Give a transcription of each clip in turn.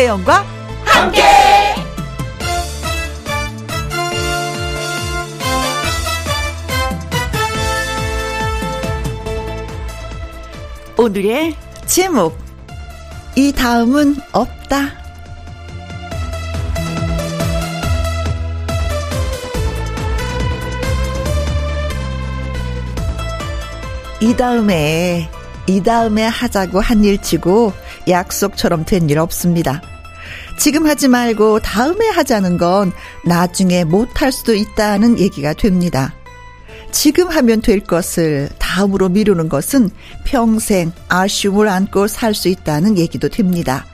김혜영과 함께. 오늘의 제목 이 다음은 없다. 이 다음에, 이 다음에 하자고 한 일 치고 약속처럼 된 일 없습니다. 지금 하지 말고 다음에 하자는 건 나중에 못할 수도 있다는 얘기가 됩니다. 지금 하면 될 것을 다음으로 미루는 것은 평생 아쉬움을 안고 살 수 있다는 얘기도 됩니다.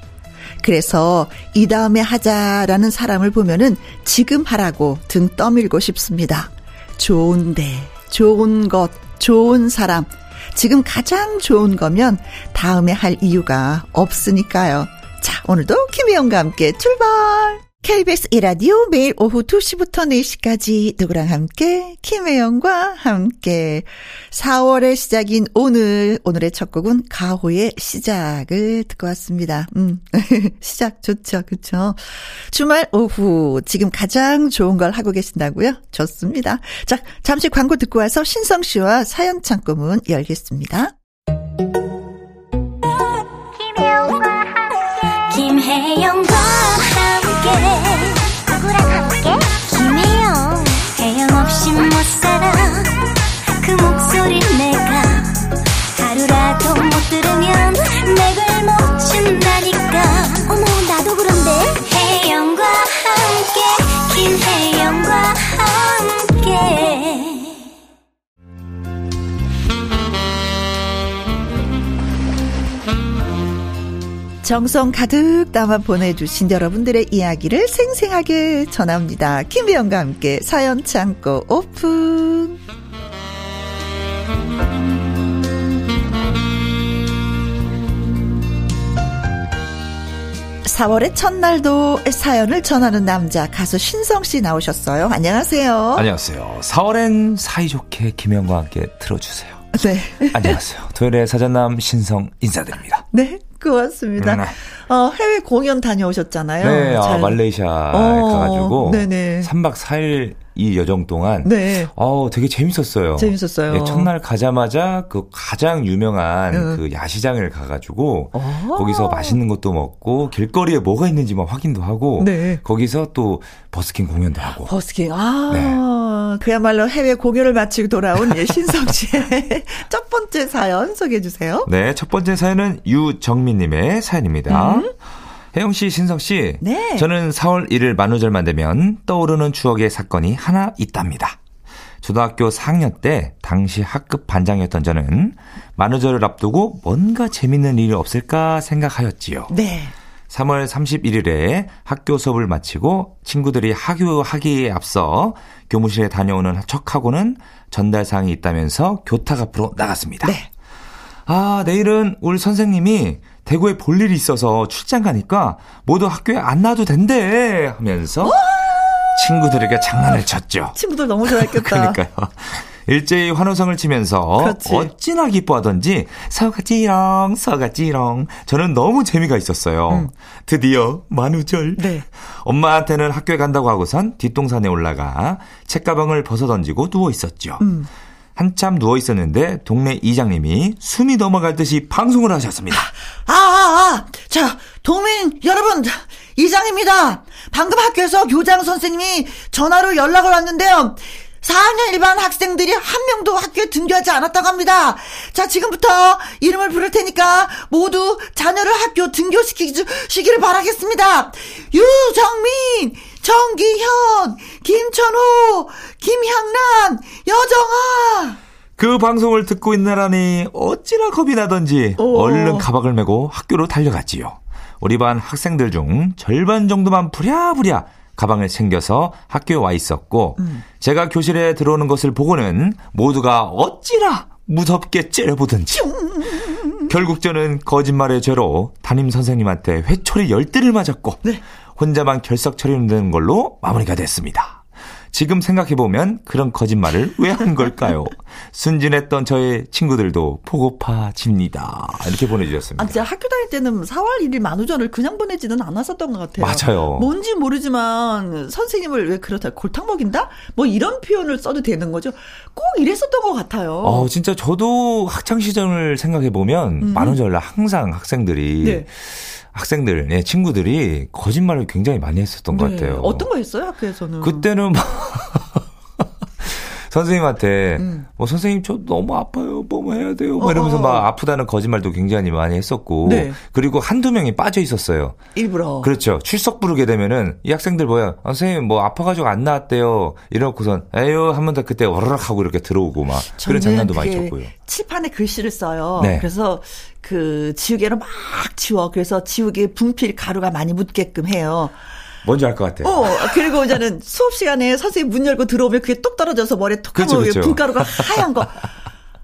그래서 이 다음에 하자라는 사람을 보면은 지금 하라고 등 떠밀고 싶습니다. 좋은데, 좋은 것, 좋은 사람. 지금 가장 좋은 거면 다음에 할 이유가 없으니까요. 자, 오늘도 김혜영과 함께 출발! KBS 이라디오 매일 오후 2시부터 4시까지 누구랑 함께 김혜영과 함께 4월의 시작인 오늘 오늘의 첫 곡은 가호의 시작을 듣고 왔습니다. 음. 시작 좋죠. 그렇죠. 주말 오후 지금 가장 좋은 걸 하고 계신다고요? 좋습니다. 자, 잠시 광고 듣고 와서 신성 씨와 사연 창고문 열겠습니다. 정성 가득 담아 보내주신 여러분들의 이야기를 생생하게 전합니다. 김혜영과 함께 사연 창고 오픈. 4월의 첫날도 사연을 전하는 남자 가수 신성 씨 나오셨어요. 안녕하세요. 안녕하세요. 4월엔 사이좋게 김영과 함께 들어주세요. 네. 안녕하세요. 토요일의 사전남 신성 인사드립니다. 네. 고맙습니다. 네. 어, 해외 공연 다녀오셨잖아요. 네, 아, 말레이시아에 어, 가가지고 네네. 3박 4일 이 여정 동안 네. 어 되게 재밌었어요. 재밌었어요. 예, 첫날 가자마자 그 가장 유명한 음. 그 야시장을 가가지고 오. 어. 거기서 맛있는 것도 먹고 길거리에 뭐가 있는지만 확인도 하고 네. 거기서 또 버스킹 공연도 하고. 버스킹 아 네. 그야말로 해외 공연을 마치고 돌아온 예, 신성 씨의 첫 번째 사연 소개해 주세요. 네, 첫 번째 사연은 유정민님의 사연입니다. 음. 혜영 씨, 신성 씨. 네. 저는 4월 1일 만우절만 되면 떠오르는 추억의 사건이 하나 있답니다. 초등학교 4학년 때 당시 학급 반장이었던 저는 만우절을 앞두고 뭔가 재밌는 일이 없을까 생각하였지요. 네. 3월 31일에 학교 수업을 마치고 친구들이 하교하기에 앞서 교무실에 다녀오는 척하고는 전달사항이 있다면서 교탁 앞으로 나갔습니다. 네. 아, 내일은 우리 선생님이 대구에 볼 일이 있어서 출장 가니까 모두 학교에 안 나와도 된대 하면서 친구들에게 장난을 쳤죠. 친구들 너무 좋아했겠다. 그러니까요. 일제히 환호성을 치면서 그렇지. 어찌나 기뻐하던지 서가지롱 서가지롱 저는 너무 재미가 있었어요. 음. 드디어 만우절. 네. 엄마한테는 학교에 간다고 하고선 뒷동산에 올라가 책가방을 벗어 던지고 누워 있었죠. 음. 한참 누워 있었는데 동네 이장님이 숨이 넘어갈 듯이 방송을 하셨습니다. 아, 아, 아. 자, 도민 여러분, 이장입니다. 방금 학교에서 교장 선생님이 전화로 연락을 왔는데요. 4학년 일반 학생들이 한 명도 학교에 등교하지 않았다고 합니다. 자, 지금부터 이름을 부를 테니까 모두 자녀를 학교 등교시키기를 바라겠습니다. 유정민, 정기현, 김천호, 김향란, 여정아. 그 방송을 듣고 있느라니 어찌나 겁이 나던지 오. 얼른 가방을 메고 학교로 달려갔지요. 우리 반 학생들 중 절반 정도만 부랴부랴 가방을 챙겨서 학교에 와 있었고 음. 제가 교실에 들어오는 것을 보고는 모두가 어찌나 무섭게 째려보든지 결국 저는 거짓말의 죄로 담임 선생님한테 회초리 열대를 맞았고 네. 혼자만 결석 처리되는 걸로 마무리가 됐습니다. 지금 생각해보면 그런 거짓말을 왜 한 걸까요? 순진했던 저의 친구들도 보고파집니다. 이렇게 보내주셨습니다. 아, 진짜 학교 다닐 때는 4월 1일 만우절을 그냥 보내지는 않았었던 것 같아요. 맞아요. 뭔지 모르지만 선생님을 왜 그렇다 골탕 먹인다? 뭐 이런 표현을 써도 되는 거죠. 꼭 이랬었던 것 같아요. 어, 진짜 저도 학창 시절을 생각해 보면 음. 만우절 날 항상 학생들이 네. 학생들, 네, 친구들이 거짓말을 굉장히 많이 했었던 네. 것 같아요. 어떤 거 했어요, 학교에서는? 그때는 막 선생님한테 음. 뭐 선생님 저 너무 아파요. 뭐뭐 해야 돼요. 뭐 이러면서 막 아프다는 거짓말도 굉장히 많이 했었고 네. 그리고 한두 명이 빠져 있었어요. 일부러. 그렇죠. 출석 부르게 되면은 이 학생들 뭐야? 아, 선생님 뭐 아파 가지고 안 나왔대요. 이러고선 에요 하면 다 그때 어르락 하고 이렇게 들어오고 막 그런 장난도 많이 쳤고요. 칠판에 글씨를 써요. 네. 그래서 그 지우개로 막 지워. 그래서 지우개 분필 가루가 많이 묻게끔 해요. 뭔지 알 것 같아요. 어, 그리고 이제는 수업 시간에 선생님 문 열고 들어오면 그게 뚝 떨어져서 머리에 톡 하면 그렇죠, 그렇죠. 분가루가 하얀 거.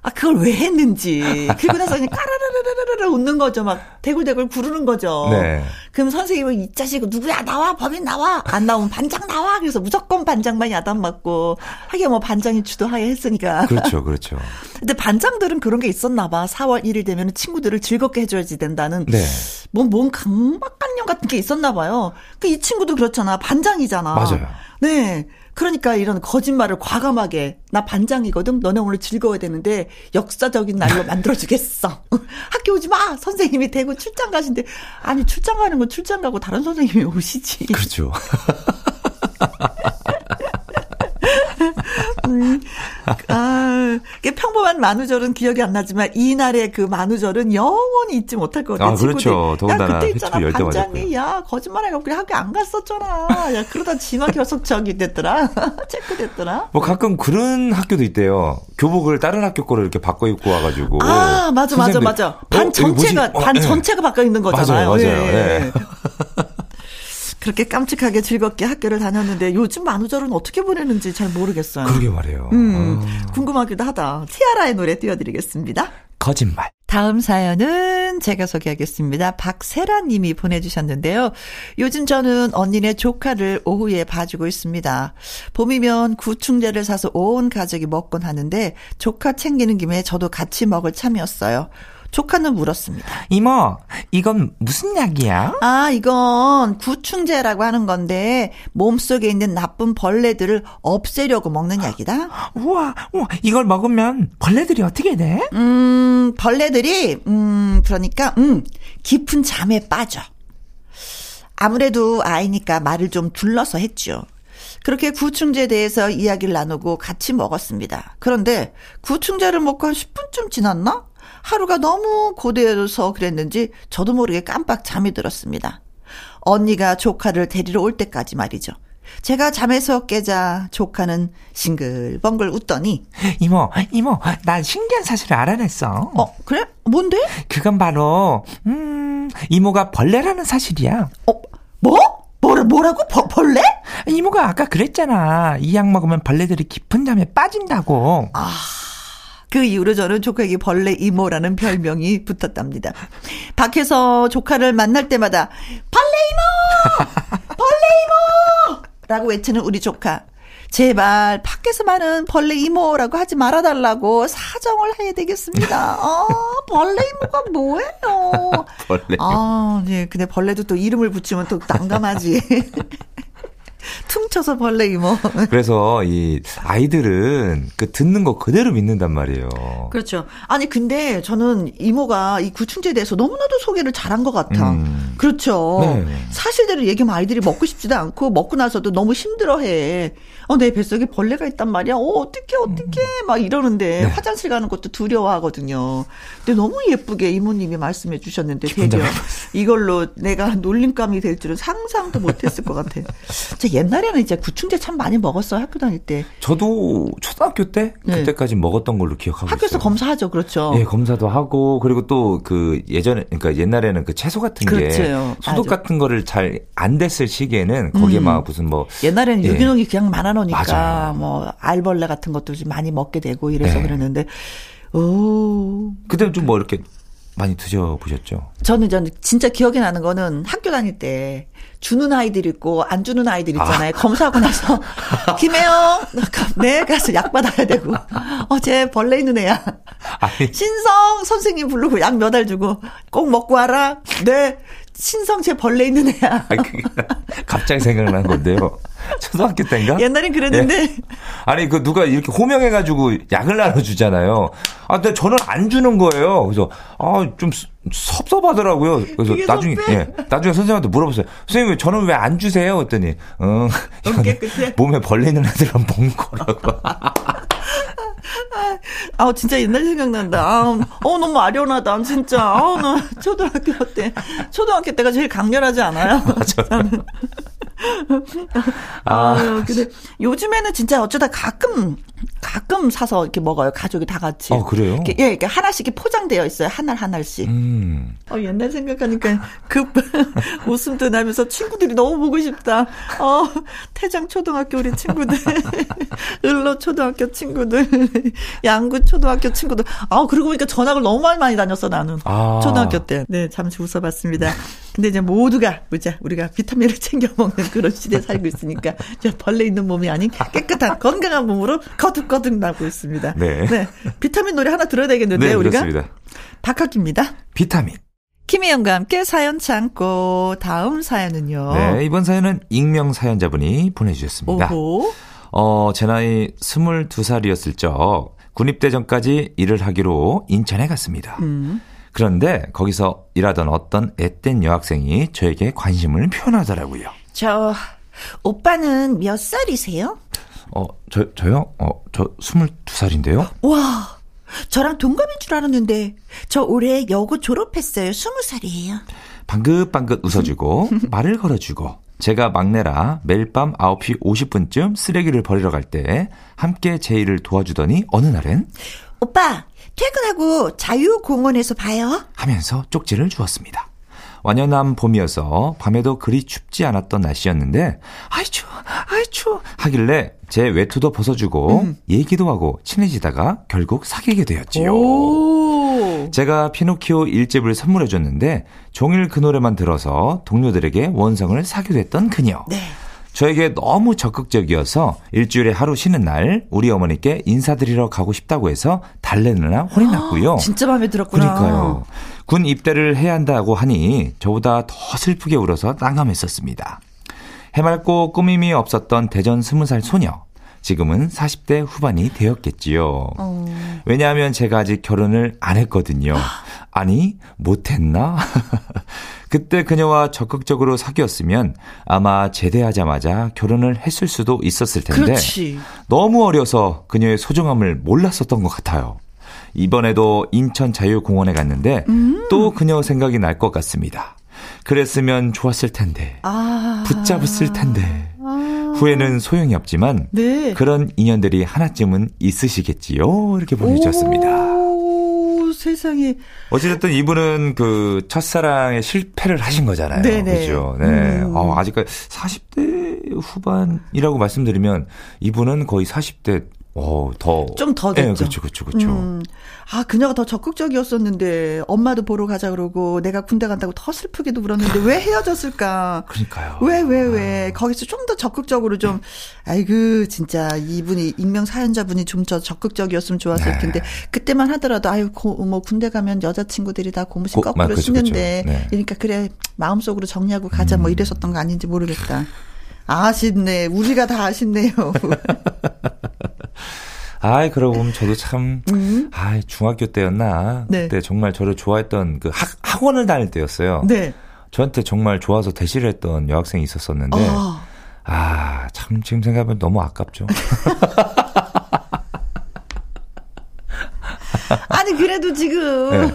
아, 그걸 왜 했는지. 그리고 나서 그냥 까르르르르르 웃는 거죠. 막 대굴대굴 구르는 거죠. 네. 그럼 선생님은 이 자식 누구야 나와 법인 나와 안 나오면 반장 나와 그래서 무조건 반장만 야단 맞고 하긴 뭐 반장이 주도하에 했으니까. 그렇죠, 그렇죠. 근데 반장들은 그런 게 있었나 봐. 4월 1일 되면 친구들을 즐겁게 해줘야지 된다는. 네. 뭔, 뭔 강박 관념 같은 게 있었나 봐요. 그 이 친구도 그렇잖아. 반장이잖아. 맞아요. 네. 그러니까 이런 거짓말을 과감하게 나 반장이거든. 너네 오늘 즐거워야 되는데 역사적인 날로 만들어 주겠어. 학교 오지 마. 선생님이 대구 출장 가신데 아니 출장 가는 건 출장 가고 다른 선생님이 오시지. 그렇죠. 음, 아, 평범한 만우절은 기억이 안 나지만 이날의 그 만우절은 영원히 잊지 못할 것 같아요. 아, 그렇죠. 더군다나 그때 있잖아. 반장이 야 거짓말해갖고 우리 학교 안 갔었잖아. 야 그러다 지만 계속 저기 됐더라. 체크됐더라. 뭐 가끔 그런 학교도 있대요. 교복을 다른 학교 거를 이렇게 바꿔 입고 와가지고. 아 맞아 맞아 맞아. 반 어, 전체가 어, 반 네. 전체가 바꿔 입는 거잖아요. 맞아요 맞아요. 예. 네. 그렇게 깜찍하게 즐겁게 학교를 다녔는데 요즘 만우절은 어떻게 보내는지 잘 모르겠어요. 그러게 말이에요. 음, 아. 궁금하기도 하다. 티아라의 노래 띄워드리겠습니다. 거짓말. 다음 사연은 제가 소개하겠습니다. 박세라 님이 보내주셨는데요. 요즘 저는 언니네 조카를 오후에 봐주고 있습니다. 봄이면 구충제를 사서 온 가족이 먹곤 하는데 조카 챙기는 김에 저도 같이 먹을 참이었어요. 조카는 물었습니다. 이모, 이건 무슨 약이야? 아, 이건 구충제라고 하는 건데 몸속에 있는 나쁜 벌레들을 없애려고 먹는 약이다. 우와, 우와, 이걸 먹으면 벌레들이 어떻게 돼? 음, 벌레들이 음, 그러니까 음, 깊은 잠에 빠져. 아무래도 아이니까 말을 좀 둘러서 했죠. 그렇게 구충제에 대해서 이야기를 나누고 같이 먹었습니다. 그런데 구충제를 먹고 한 10분쯤 지났나? 하루가 너무 고되어서 그랬는지 저도 모르게 깜빡 잠이 들었습니다. 언니가 조카를 데리러 올 때까지 말이죠. 제가 잠에서 깨자 조카는 싱글벙글 웃더니 이모 이모 난 신기한 사실을 알아냈어. 어 그래? 뭔데? 그건 바로 음 이모가 벌레라는 사실이야. 어 뭐? 뭐라 뭐라고 버, 벌레? 이모가 아까 그랬잖아. 이 약 먹으면 벌레들이 깊은 잠에 빠진다고. 아. 그 이후로 저는 조카에게 벌레 이모라는 별명이 붙었답니다. 밖에서 조카를 만날 때마다 벌레 이모! 벌레 이모! 라고 외치는 우리 조카. 제발 밖에서 많은 벌레 이모라고 하지 말아달라고 사정을 해야 되겠습니다. 아, 벌레 이모가 뭐예요? 벌레. 아, 네. 근데 벌레도 또 이름을 붙이면 또 난감하지. 퉁쳐서 벌레 이모. 그래서 이 아이들은 그 듣는 거 그대로 믿는단 말이에요. 그렇죠. 아니 근데 저는 이모가 이 구충제에 대해서 너무나도 소개를 잘한 것 같아. 음. 그렇죠. 네. 사실대로 얘기하면 아이들이 먹고 싶지도 않고 먹고 나서도 너무 힘들어해. 어, 내 뱃속에 벌레가 있단 말이야. 어, 어떻게 어떻게 막 이러는데 네. 화장실 가는 것도 두려워하거든요. 근데 너무 예쁘게 이모님이 말씀해 주셨는데 되려 이걸로 내가 놀림감이 될 줄은 상상도 못 했을 것 같아. 진짜 옛날에는 이제 구충제 참 많이 먹었어요 학교 다닐 때. 저도 초등학교 때 네. 그때까지 먹었던 걸로 기억하고 학교에서 있어요. 검사하죠, 그렇죠. 예, 검사도 하고 그리고 또 그 예전에 그러니까 옛날에는 그 채소 같은 그렇죠. 게 소독 맞아. 같은 거를 잘 안 됐을 시기에는 거기에 음. 막 무슨 뭐 옛날에는 예. 유기농이 그냥 많아 놓으니까 뭐 알벌레 같은 것도 좀 많이 먹게 되고 이래서 네. 그랬는데 오 그때 좀 뭐 이렇게 많이 드셔보셨죠? 저는 저는 진짜 기억이 나는 거는 학교 다닐 때 주는 아이들 있고 안 주는 아이들 있잖아요. 아. 검사하고 나서 김혜영 네 가서 약 받아야 되고 어제 벌레 있는 애야. 아니. 신성 선생님 부르고 약 몇 알 주고 꼭 먹고 와라. 네 신성 제 벌레 있는 애야. 갑자기 생각난 건데요. 초등학교 때인가? 옛날엔 그랬는데. 예. 아니, 그 누가 이렇게 호명해가지고 약을 나눠주잖아요. 아, 근데 저는 안 주는 거예요. 그래서, 아, 좀 섭섭하더라고요. 그래서 나중에, 예, 나중에 선생님한테 물어봤어요. 선생님, 저는 왜 안 주세요? 그랬더니, 응. 몸에 벌레 있는 애들은 먹는 거라고. 아, 진짜 옛날 생각난다. 아, 어, 너무 아련하다. 진짜. 아, 나 초등학교 때. 초등학교 때가 제일 강렬하지 않아요? 맞아. 아, 아, 근데 요즘에는 진짜 어쩌다 가끔 가끔 사서 이렇게 먹어요. 가족이 다 같이. 어, 그래요? 이렇게, 예, 이렇게 하나씩 포장되어 있어요. 하나 하나씩. 음. 어, 옛날 생각하니까 그 웃음도 나면서 친구들이 너무 보고 싶다. 어, 태장 초등학교 우리 친구들. 을로 초등학교 친구들. 양구 초등학교 친구들. 아, 그러고 보니까 전학을 너무 많이 많이 다녔어, 나는. 아. 초등학교 때. 네, 잠시 웃어봤습니다. 근데 이제 모두가, 보자, 우리가 비타민을 챙겨 먹는 그런 시대에 살고 있으니까, 벌레 있는 몸이 아닌 깨끗한 건강한 몸으로 거듭거듭 나고 있습니다. 네. 네. 비타민 노래 하나 들어야 되겠는데 네, 우리가. 그렇습니다. 박학기입니다. 비타민. 김혜영과 함께 사연 참고 다음 사연은요. 네, 이번 사연은 익명 사연자분이 보내주셨습니다. 오호. 어, 제 나이 22살이었을 적 군입대 전까지 일을 하기로 인천에 갔습니다. 음. 그런데 거기서 일하던 어떤 앳된 여학생이 저에게 관심을 표현하더라고요. 저 오빠는 몇 살이세요? 어, 저, 저요? 어, 저 22살인데요? 와, 저랑 동갑인 줄 알았는데, 저 올해 여고 졸업했어요. 20살이에요. 방긋방긋 웃어주고, 말을 걸어주고, 제가 막내라 매일 밤 9시 50분쯤 쓰레기를 버리러 갈 때, 함께 제 일을 도와주더니, 어느 날엔, 오빠, 퇴근하고 자유공원에서 봐요. 하면서 쪽지를 주었습니다. 완연한 봄이어서 밤에도 그리 춥지 않았던 날씨였는데 아이 추워 아이 추워 하길래 제 외투도 벗어주고 음. 얘기도 하고 친해지다가 결국 사귀게 되었지요. 오. 제가 피노키오 일집을 선물해줬는데 종일 그 노래만 들어서 동료들에게 원성을 사귀게 됐던 그녀. 네. 저에게 너무 적극적이어서 일주일에 하루 쉬는 날 우리 어머니께 인사드리러 가고 싶다고 해서 달래느라 혼이 났고요. 진짜 마음에 들었구나. 그러니까요. 군 입대를 해야 한다고 하니 저보다 더 슬프게 울어서 난감했었습니다. 해맑고 꾸밈이 없었던 대전 20살 소녀. 지금은 40대 후반이 되었겠지요. 어. 왜냐하면 제가 아직 결혼을 안 했거든요. 아니, 못했나? 그때 그녀와 적극적으로 사귀었으면 아마 제대하자마자 결혼을 했을 수도 있었을 텐데 그렇지. 너무 어려서 그녀의 소중함을 몰랐었던 것 같아요. 이번에도 인천 자유공원에 갔는데 음. 또 그녀 생각이 날 것 같습니다. 그랬으면 좋았을 텐데 아. 붙잡았을 텐데 아. 후회는 소용이 없지만 네. 그런 인연들이 하나쯤은 있으시겠지요. 이렇게 보내주셨습니다. 세상에. 어찌됐든 이분은 그 첫사랑에 실패를 하신 거잖아요. 네네. 그죠. 네. 음. 어, 아직까지 40대 후반이라고 말씀드리면 이분은 거의 40대 어, 더. 좀 더 됐죠. 네, 그렇죠, 그렇죠, 그렇죠. 음. 아, 그녀가 더 적극적이었었는데, 엄마도 보러 가자 그러고, 내가 군대 간다고 더 슬프게도 울었는데, 왜 헤어졌을까? 그러니까요. 왜, 왜, 왜. 아. 거기서 좀 더 적극적으로 좀, 아이고, 진짜, 이분이, 익명 사연자분이 좀 더 적극적이었으면 좋았을 네. 텐데, 그때만 하더라도, 아유, 고, 뭐, 군대 가면 여자친구들이 다 고무신 고, 거꾸로 쓰는데. 네. 그러니까, 그래, 마음속으로 정리하고 가자, 뭐 음. 뭐 이랬었던 거 아닌지 모르겠다. 아쉽네. 우리가 다 아쉽네요. 아이, 그러고 보면 저도 참, 음. 아이, 중학교 때였나. 네. 그때 정말 저를 좋아했던 그 학, 학원을 다닐 때였어요. 네. 저한테 정말 좋아서 대시를 했던 여학생이 있었었는데, 어. 아, 참, 지금 생각하면 너무 아깝죠. 아니, 그래도 지금. 네.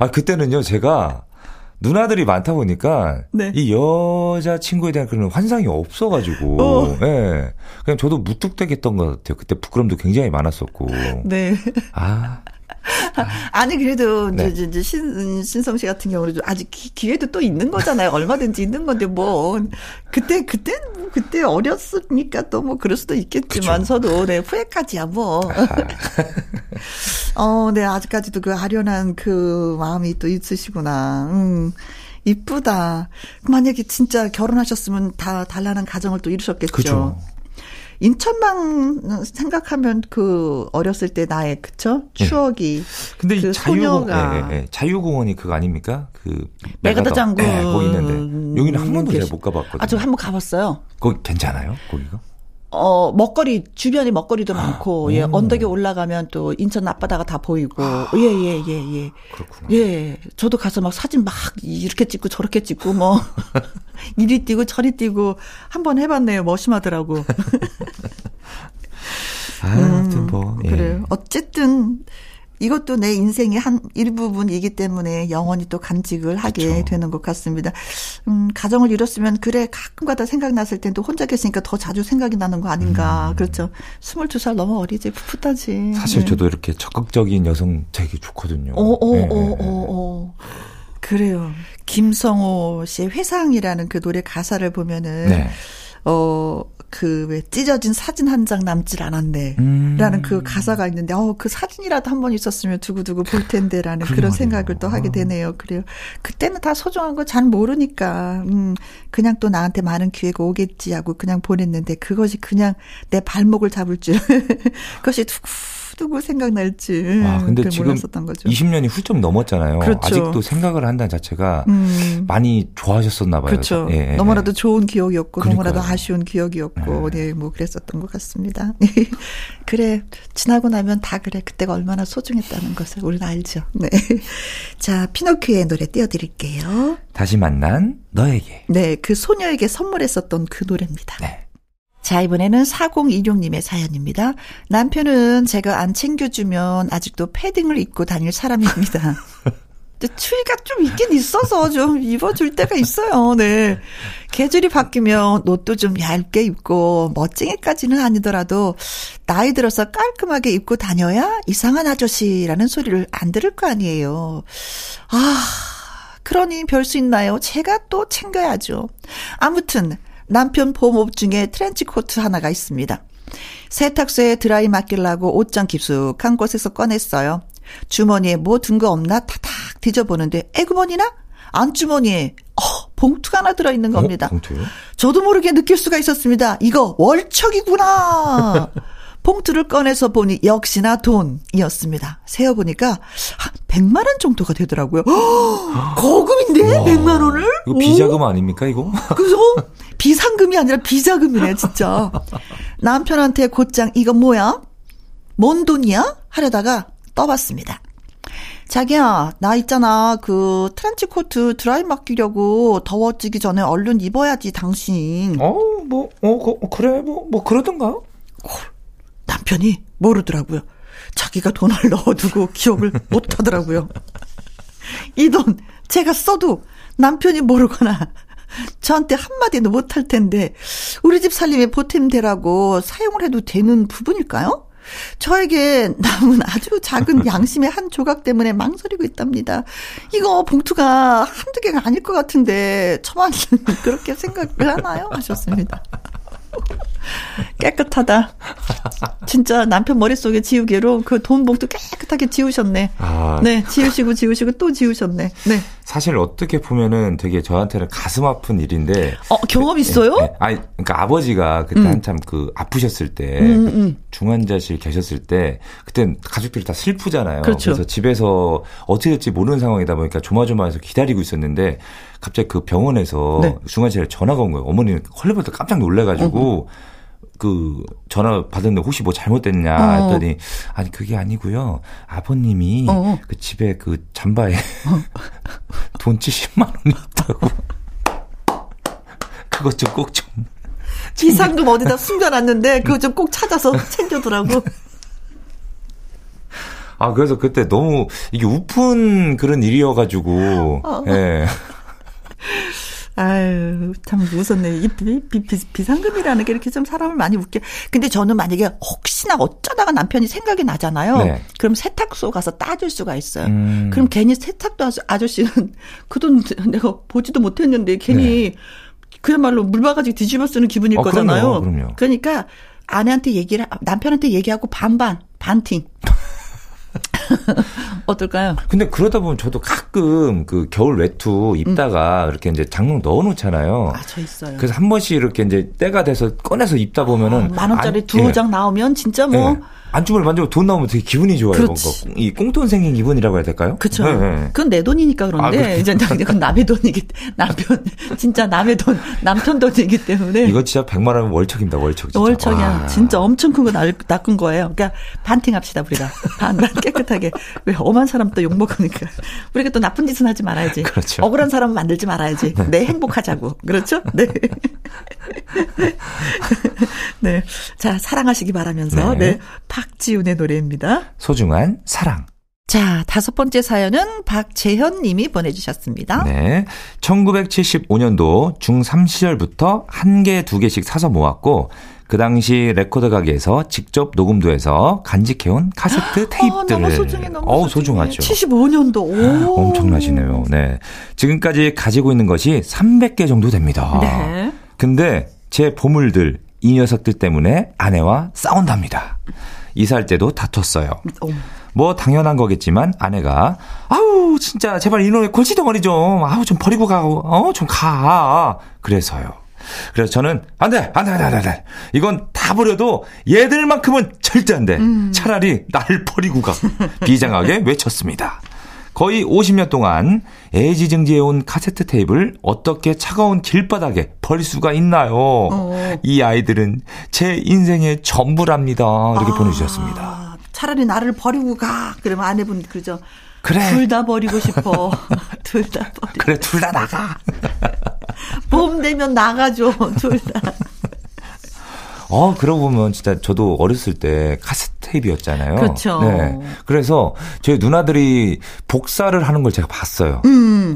아, 그때는요, 제가 누나들이 많다 보니까 네. 이 여자 친구에 대한 그런 환상이 없어가지고 어. 예 그냥 저도 무뚝뚝했던 것 같아요. 그때 부끄럼도 굉장히 많았었고. 네. 아. 아니 그래도 네. 이제, 이제 신 신성 씨 같은 경우는 아직 기, 회도또 있는 거잖아요. 얼마든지 있는 건데 뭐 그때 그때 뭐 그때 어렸으니까 또 뭐 그럴 수도 있겠지만 저도 네 후회까지야 뭐. 어, 네 아직까지도 그 아련한 그 마음이 또 있으시구나. 음. 이쁘다. 만약에 진짜 결혼하셨으면 다 달라는 가정을 또 이루셨겠죠. 그죠. 인천만 생각하면 그 어렸을 때 나의 그쵸 추억이. 근데 그이 자유공, 소녀가. 예, 예, 예. 자유공원이 그거 아닙니까? 그 메가더 장군 예, 거기 있는데 여기는 한 번도 제가 못 가봤거든요. 아, 저 한 번 가봤어요. 거기 괜찮아요? 거기가? 어, 먹거리, 주변이 먹거리도 많고, 예, 오. 언덕에 올라가면 또 인천 앞바다가 다 보이고, 예, 예, 예, 예. 그렇구나. 예, 저도 가서 막 사진 막 이렇게 찍고 저렇게 찍고, 뭐, 이리 뛰고 저리 뛰고, 한 번 해봤네요. 머심하더라고. 아, 아무튼 뭐. 예. 음, 그래요. 어쨌든, 이것도 내 인생의 한 일부분이기 때문에 영원히 또 간직을 하게 그쵸. 되는 것 같습니다. 음, 가정을 이뤘으면 그래 가끔가다 생각났을 땐 또 혼자 계시니까 더 자주 생각이 나는 거 아닌가. 그렇죠. 22살 너무 어리지 풋풋하지. 음. 사실 네. 저도 이렇게 적극적인 여성 되게 좋거든요. 어, 어, 예, 어, 예. 어. 그래요. 김성호 씨의 회상이라는 그 노래 가사를 보면은 네. 어, 그, 왜, 찢어진 사진 한 장 남질 않았네. 음. 라는 그 가사가 있는데, 어, 그 사진이라도 한 번 있었으면 두고두고 볼 텐데, 라는 그런. 생각을 또 하게 되네요. 그래요. 그때는 다 소중한 거 잘 모르니까, 음, 그냥 또 나한테 많은 기회가 오겠지 하고 그냥 보냈는데, 그것이 그냥 내 발목을 잡을 줄. 그것이 두고 두고 생각날 줄. 와, 근데 지금 몰랐었던 거죠. 20년이 훌쩍 넘었잖아요. 그렇죠. 아직도 생각을 한다는 자체가 음. 많이 좋아하셨었나 봐요. 그렇죠. 예, 예, 너무나도 좋은 기억이었고, 그러니까요. 너무나도 아쉬운 기억이었고, 네, 뭐 그랬었던 것 같습니다. 그래, 지나고 나면 다 그래. 그때가 얼마나 소중했다는 것을 우리는 알죠. 네. 자, 피노키오의 노래 띄워드릴게요. 다시 만난 너에게. 네, 그 소녀에게 선물했었던 그 노래입니다. 네. 자, 이번에는 4026님의 사연입니다. 남편은 제가 안 챙겨주면 아직도 패딩을 입고 다닐 사람입니다. 추위가 좀 있긴 있어서 좀 입어줄 때가 있어요. 네. 계절이 바뀌면 옷도 좀 얇게 입고 멋쟁이까지는 아니더라도 나이 들어서 깔끔하게 입고 다녀야 이상한 아저씨라는 소리를 안 들을 거 아니에요. 아, 그러니 별 수 있나요? 제가 또 챙겨야죠. 아무튼 남편 봄옷 중에 트렌치 코트 하나가 있습니다. 세탁소에 드라이 맡기려고 옷장 깊숙한 곳에서 꺼냈어요. 주머니에 뭐 든 거 없나 타닥 뒤져보는데 에그머니나 안주머니에 어, 봉투가 하나 들어있는 겁니다. 어? 봉투요? 저도 모르게 느낄 수가 있었습니다. 이거 월척이구나. 봉투를 꺼내서 보니 역시나 돈이었습니다. 세어보니까 한 100만 원 정도가 되더라고요. 헉, 거금인데 100만 원을? 이거 비자금 아닙니까, 이거? 그래서 비상금이 아니라 비자금이네 진짜. 남편한테 곧장 이거 뭐야? 뭔 돈이야? 하려다가 떠봤습니다. 자기야, 나 있잖아. 그 트렌치 코트 드라이 맡기려고 더워지기 전에 얼른 입어야지 당신. 어, 뭐, 어, 그, 그래, 뭐, 뭐, 그러던가? 남편이 모르더라고요. 자기가 돈을 넣어두고 기억을 못 하더라고요. 이 돈 제가 써도 남편이 모르거나 저한테 한마디도 못할 텐데 우리 집 살림에 보탬 되라고 사용을 해도 되는 부분일까요? 저에게 남은 아주 작은 양심의 한 조각 때문에 망설이고 있답니다. 이거 봉투가 한두 개가 아닐 것 같은데 저만 그렇게 생각을 하나요? 하셨습니다. 깨끗하다. 진짜 남편 머릿속에 지우개로 그 돈 봉투 깨끗하게 지우셨네. 아, 네, 지우시고 지우시고 또 지우셨네. 네. 사실 어떻게 보면은 되게 저한테는 가슴 아픈 일인데. 어, 경험 있어요? 예, 예. 아니, 그러니까 아버지가 그때 한참 그 아프셨을 때, 음, 음. 중환자실 계셨을 때, 그때 가족들이 다 슬프잖아요. 그렇죠. 래서 집에서 어떻게 될지 모르는 상황이다 보니까 조마조마해서 기다리고 있었는데, 갑자기 그 병원에서 네. 중환자실에 전화가 온 거예요. 어머니는 헐레벌떡 깜짝 놀래가지고, 그 전화 받았는데 혹시 뭐 잘못됐냐 어. 했더니 아니 그게 아니고요 아버님이 어. 그 집에 그 잠바에 돈 70만 원이 있다고 그것 좀 꼭 좀 비상금 어디다 숨겨놨는데 그거 좀 꼭 찾아서 챙겨두라고. 아, 그래서 그때 너무 이게 우픈 그런 일이어가지고, 어. 예. 아유, 참 무섭네. 이 비, 비, 비, 비상금이라는 게 이렇게 좀 사람을 많이 웃겨. 근데 저는 만약에 혹시나 어쩌다가 남편이 생각이 나잖아요. 네. 그럼 세탁소 가서 따질 수가 있어요. 음. 그럼 괜히 세탁도 아저- 아저씨는 그 돈 내가 보지도 못했는데 괜히 그야말로 물 봐가지고 뒤집어 쓰는 기분일 어, 거잖아요. 그럼요, 그럼요. 그러니까 아내한테 얘기를 남편한테 얘기하고 반반 반팅. 어떨까요? 근데 그러다 보면 저도 가끔 그 겨울 외투 입다가 이렇게 이제 장롱 넣어 놓잖아요. 아, 저 있어요. 그래서 한 번씩 이렇게 이제 때가 돼서 꺼내서 입다 보면은 만 원짜리 안- 두 예. 장 나오면 진짜 뭐 예. 안쪽을 만지고 돈 나오면 되게 기분이 좋아요. 그렇지. 뭔가 이 꽁돈 생긴 기분이라고 해야 될까요? 그쵸. 네, 네. 그건 내 돈이니까 아, 그런데, 그렇죠. 이제 그건 남의 돈이기, 남편, 진짜 남의 돈, 남편 돈이기 때문에. 이거 진짜 100만 원면 월척입니다. 월척 진짜. 월척이야. 와. 진짜 엄청 큰 거 낚은 거예요. 그러니까 반팅합시다, 우리가. 반반 깨끗하게. 왜 엄한 사람 또 욕먹으니까. 우리가 또 나쁜 짓은 하지 말아야지. 그렇죠. 억울한 사람 만들지 말아야지. 내 행복하자고. 그렇죠? 네. 네. 자, 사랑하시기 바라면서. 네. 네. 박지훈의 노래입니다. 소중한 사랑. 자, 다섯 번째 사연은 박재현 님이 보내주셨습니다. 네. 1975년도 중3 시절부터 한 개, 두 개씩 사서 모았고, 그 당시 레코드 가게에서 직접 녹음도 해서 간직해온 카세트 테이프들을. 어, 소중해, 너무 소중해. 소중하죠. 75년도. 오. 엄청나시네요. 네. 지금까지 가지고 있는 것이 300개 정도 됩니다. 네. 근데 제 보물들, 이 녀석들 때문에 아내와 싸운답니다. 이사할 때도 다퉜어요. 뭐 당연한 거겠지만 아내가 아우 진짜 제발 이놈의 골치덩어리 좀 아우 좀 버리고 가고 어 좀 가. 그래서요. 그래서 저는 안 돼, 안 돼, 안 돼, 안 돼. 이건 다 버려도 얘들만큼은 절대 안 돼. 차라리 나를 버리고 가. 비장하게 외쳤습니다. 거의 50년 동안 애지증지해온 카세트 테이프를 어떻게 차가운 길바닥에 버릴 수가 있나요? 어. 이 아이들은 제 인생의 전부랍니다. 이렇게 보내주셨습니다. 아, 차라리 나를 버리고 가. 그러면 아내분 그러죠. 그래. 둘 다 버리고 싶어. 둘 다 버리. 그래, 둘 다 나가. 봄 되면 나가줘. 둘 다. 어, 그러고 보면 진짜 저도 어렸을 때 카세트 테이프였잖아요. 그렇죠. 네. 그래서 저희 누나들이 복사를 하는 걸 제가 봤어요.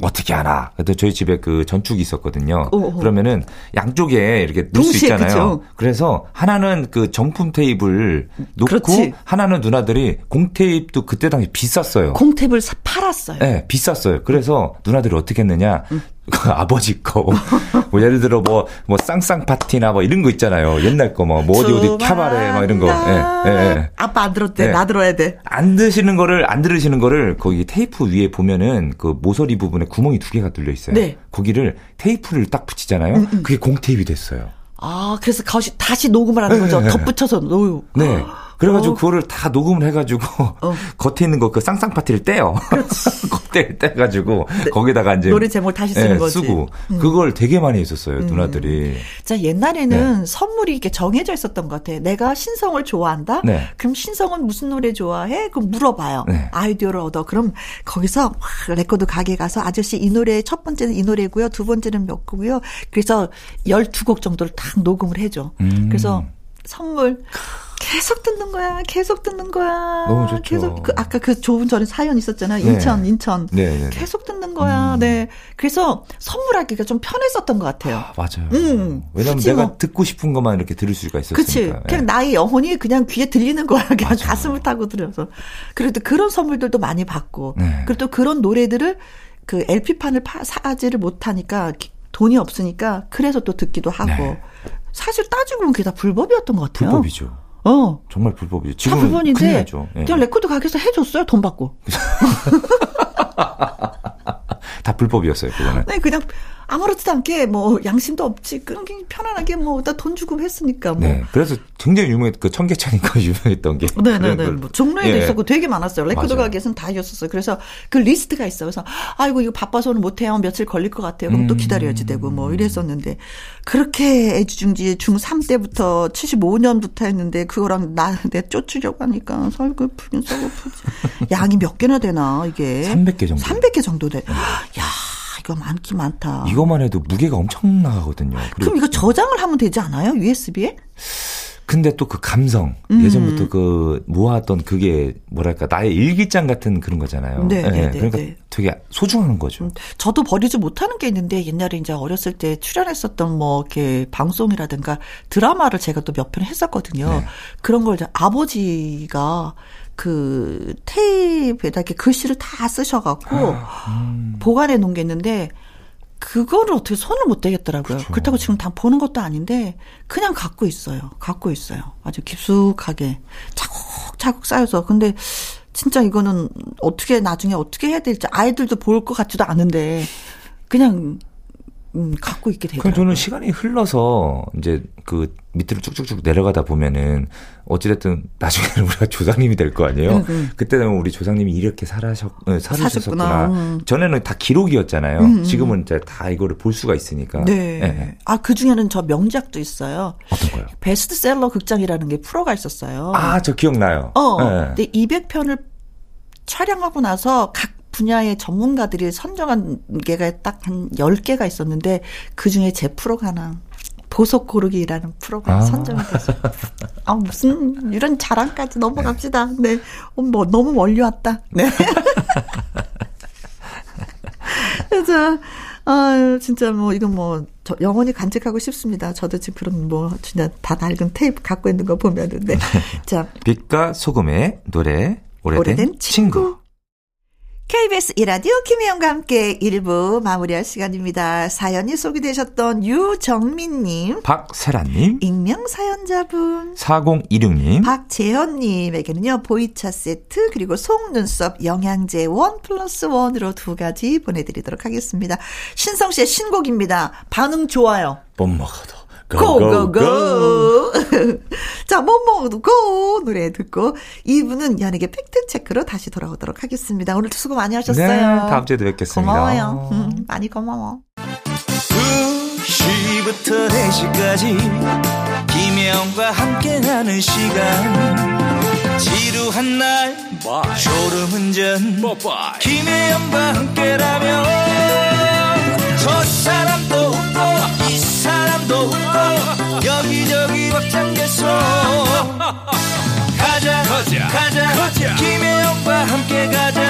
어떻게 하나. 그때 저희 집에 그 전축이 있었거든요. 음. 오. 그러면은 양쪽에 이렇게 놓을 수 있잖아요. 그죠. 그래서 하나는 그 정품 테이프를 놓고 그렇지. 하나는 누나들이 공 테이프도 그때 당시 비쌌어요. 사- 팔았어요. 네, 비쌌어요. 그래서 누나들이 어떻게 했느냐. 아버지 거. 뭐 예를 들어 뭐, 뭐 쌍쌍 파티나 뭐 이런 거 있잖아요. 옛날 거 뭐, 뭐 어디 어디 캬바레 막 이런 거. 예, 예, 예. 아빠 안 들었대. 네. 나 들어야 돼. 안 드시는 거를, 안 들으시는 거를 거기 테이프 위에 보면은 그 모서리 부분에 구멍이 두 개가 뚫려 있어요. 네. 음, 거기를 테이프를 딱 붙이잖아요. 그게 공 테이프 됐어요. 아, 그래서 다시, 다시 녹음을 하는 거죠. 네. 덧붙여서 놓유. 네. 그래가지고 어. 그거를 다 녹음을 해가지고 겉에 있는 거 그 쌍쌍 파티를 떼요. 겉에 떼가지고 거기다가 이제 네. 노래 제목을 다시 쓰는 예, 거지. 음. 쓰고 그걸 되게 많이 했었어요 누나들이. 자, 옛날에는 네. 선물이 이렇게 정해져 있었던 것 같아. 내가 신성을 좋아한다? 네. 그럼 신성은 무슨 노래 좋아해? 그럼 물어봐요. 네. 아이디어를 얻어. 그럼 거기서 막 레코드 가게 가서 아저씨 이 노래 첫 번째는 이 노래고요. 두 번째는 몇 곡이요. 그래서 12곡 정도를 딱 녹음을 해줘. 음. 그래서 선물 계속 듣는 거야. 계속 듣는 거야. 너무 좋죠. 계속 그 아까 그 좋은 전에 사연 있었잖아요. 네. 인천, 인천. 네, 네, 네. 계속 듣는 거야. 네. 그래서 선물하기가 좀 편했었던 것 같아요. 아, 맞아요. 음, 왜냐면 내가 뭐. 듣고 싶은 것만 이렇게 들을 수가 있었으니까. 그치. 예. 그냥 나의 영혼이 그냥 귀에 들리는 거야. 그냥 맞아. 가슴을 타고 들어서. 그래도 그런 선물들도 많이 받고. 네. 그리고 또 그런 노래들을 그 LP판을 파, 사지를 못하니까 기- 돈이 없으니까 그래서 또 듣기도 하고. 네. 사실 따지고 보면 그게 다 불법이었던 것 같아요. 불법이죠. 어. 정말 불법이죠. 큰일 불법인데. 예. 그냥 레코드 가게에서 해줬어요. 돈 받고. 다 불법이었어요, 그거는. 네, 그냥 아무렇지도 않게 뭐 양심도 없지. 그냥 편안하게 뭐 나 돈 주고 했으니까 뭐. 네. 그래서 굉장히 유명했, 그 청계천이니까 유명했던 게. 네네네. 그런 걸. 뭐 종로에도 예. 있었고 되게 많았어요. 레코드. 가게에서는 다 있었어요. 그래서 그 리스트가 있어요. 그래서 아이고 이거 바빠서 오늘 못해요. 며칠 걸릴 것 같아요. 그럼 또 음. 기다려야지 되고 뭐 이랬었는데 그렇게 애지중지 중3 때부터 75년부터 했는데 그거랑 나 내쫓으려고 하니까 서글프긴 서글프지. 양이 몇 개나 되나 이게? 300개 정도. 300개 정도 돼. 야 이거 많긴 많다. 이것만 해도 무게가 엄청 나가거든요. 그리고 그럼 이거 저장을 하면 되지 않아요? USB에? 근데 또 그 감성 음. 예전부터 그 모아왔던 그게 뭐랄까 나의 일기장 같은 그런 거잖아요. 네, 예, 네, 네, 그러니까 네. 되게 소중한 거죠. 저도 버리지 못하는 게 있는데 옛날에 이제 어렸을 때 출연했었던 뭐 이렇게 방송이라든가 드라마를 제가 또 몇 편 했었거든요. 네. 그런 걸 이제 아버지가 그 테이프에다 이렇게 글씨를 다 쓰셔갖고 음. 보관해 놓은 게 있는데 그거를 어떻게 손을 못 대겠더라고요. 그렇다고 지금 다 보는 것도 아닌데 그냥 갖고 있어요. 갖고 있어요. 아주 깊숙하게 차곡차곡 쌓여서 근데 진짜 이거는 어떻게 나중에 어떻게 해야 될지 아이들도 볼 것 같지도 않은데 그냥 음, 갖고 있게 그럼 되더라고요. 저는 시간이 흘러서 이제 그 밑으로 쭉쭉쭉 내려가다 보면은 어찌됐든 나중에는 우리가 조상님이 될 거 아니에요. 응, 응. 그때 되면 우리 조상님이 이렇게 살아셨, 어, 살으셨구나. 음. 전에는 다 기록이었잖아요. 지금은 이제 다 이거를 볼 수가 있으니까. 네. 예. 아, 그 중에는 저 명작도 있어요. 어떤 거요? 베스트셀러 극장이라는 게 프로가 있었어요. 아, 저 기억나요. 어. 예. 근데 200편을 촬영하고 나서 각 분야의 전문가들이 선정한 게가 딱 한 10개가 있었는데 그 중에 제 프로가 하나 보석 고르기라는 프로가 아. 선정이 됐어요. 아, 무슨 이런 자랑까지 넘어갑시다. 네. 어, 뭐 너무 멀리 왔다. 네. 그래서 아 진짜 뭐 이건 뭐 저 영원히 간직하고 싶습니다. 저도 지금 그런 뭐 진짜 다 낡은 테이프 갖고 있는 거 보면은 네. 자 빛과 소금의 노래, 오래된, 오래된 친구. 친구. KBS 이라디오 김혜영과 함께 1부 마무리할 시간입니다. 사연이 소개되셨던 유정민님, 박세란님, 익명 사연자분, 4026님, 박재현님에게는요, 보이차 세트, 그리고 속눈썹 영양제 원 플러스 원으로 두 가지 보내드리도록 하겠습니다. 신성 씨의 신곡입니다. 반응 좋아요. 못 먹어도. 고고고. 자, 뭐 먹어도 고 노래 듣고 2부는 연예계 팩트 체크로 다시 돌아오도록 하겠습니다. 오늘도 수고 많이 하셨어요. 네, 다음 주에도 뵙겠습니다. 고마워요. 음, 많이 고마워. 2시부터 4시까지 김혜영과 함께하는 시간 지루한 날 졸음운전 김혜영과 함께라면 저 사람도 여기저기 벅장개소 가자 가자 가자. 김혜영과 함께 가자.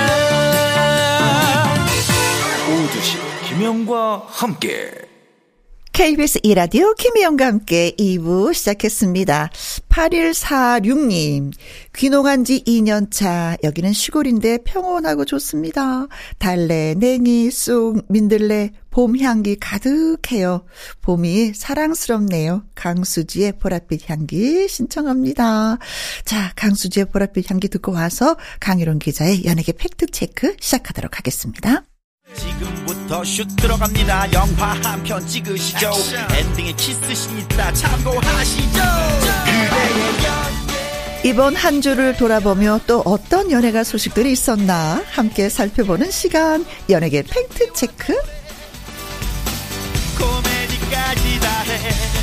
오두시 김혜영과 함께 KBS 이라디오 김희영과 함께 2부 시작했습니다. 8146님, 귀농한 지 2년 차. 여기는 시골인데 평온하고 좋습니다. 달래, 냉이, 쑥, 민들레, 봄 향기 가득해요. 봄이 사랑스럽네요. 강수지의 보랏빛 향기 신청합니다. 자, 강수지의 보랏빛 향기 듣고 와서 강희론 기자의 연예계 팩트체크 시작하도록 하겠습니다. 지금부터 슛 들어갑니다. 영화 한 편 찍으시죠. 엔딩에 키스신 있다. 참고하시죠. 이번 한 주를 돌아보며 또 어떤 연예가 소식들이 있었나? 함께 살펴보는 시간. 연예계 팩트 체크. 코미디까지 다해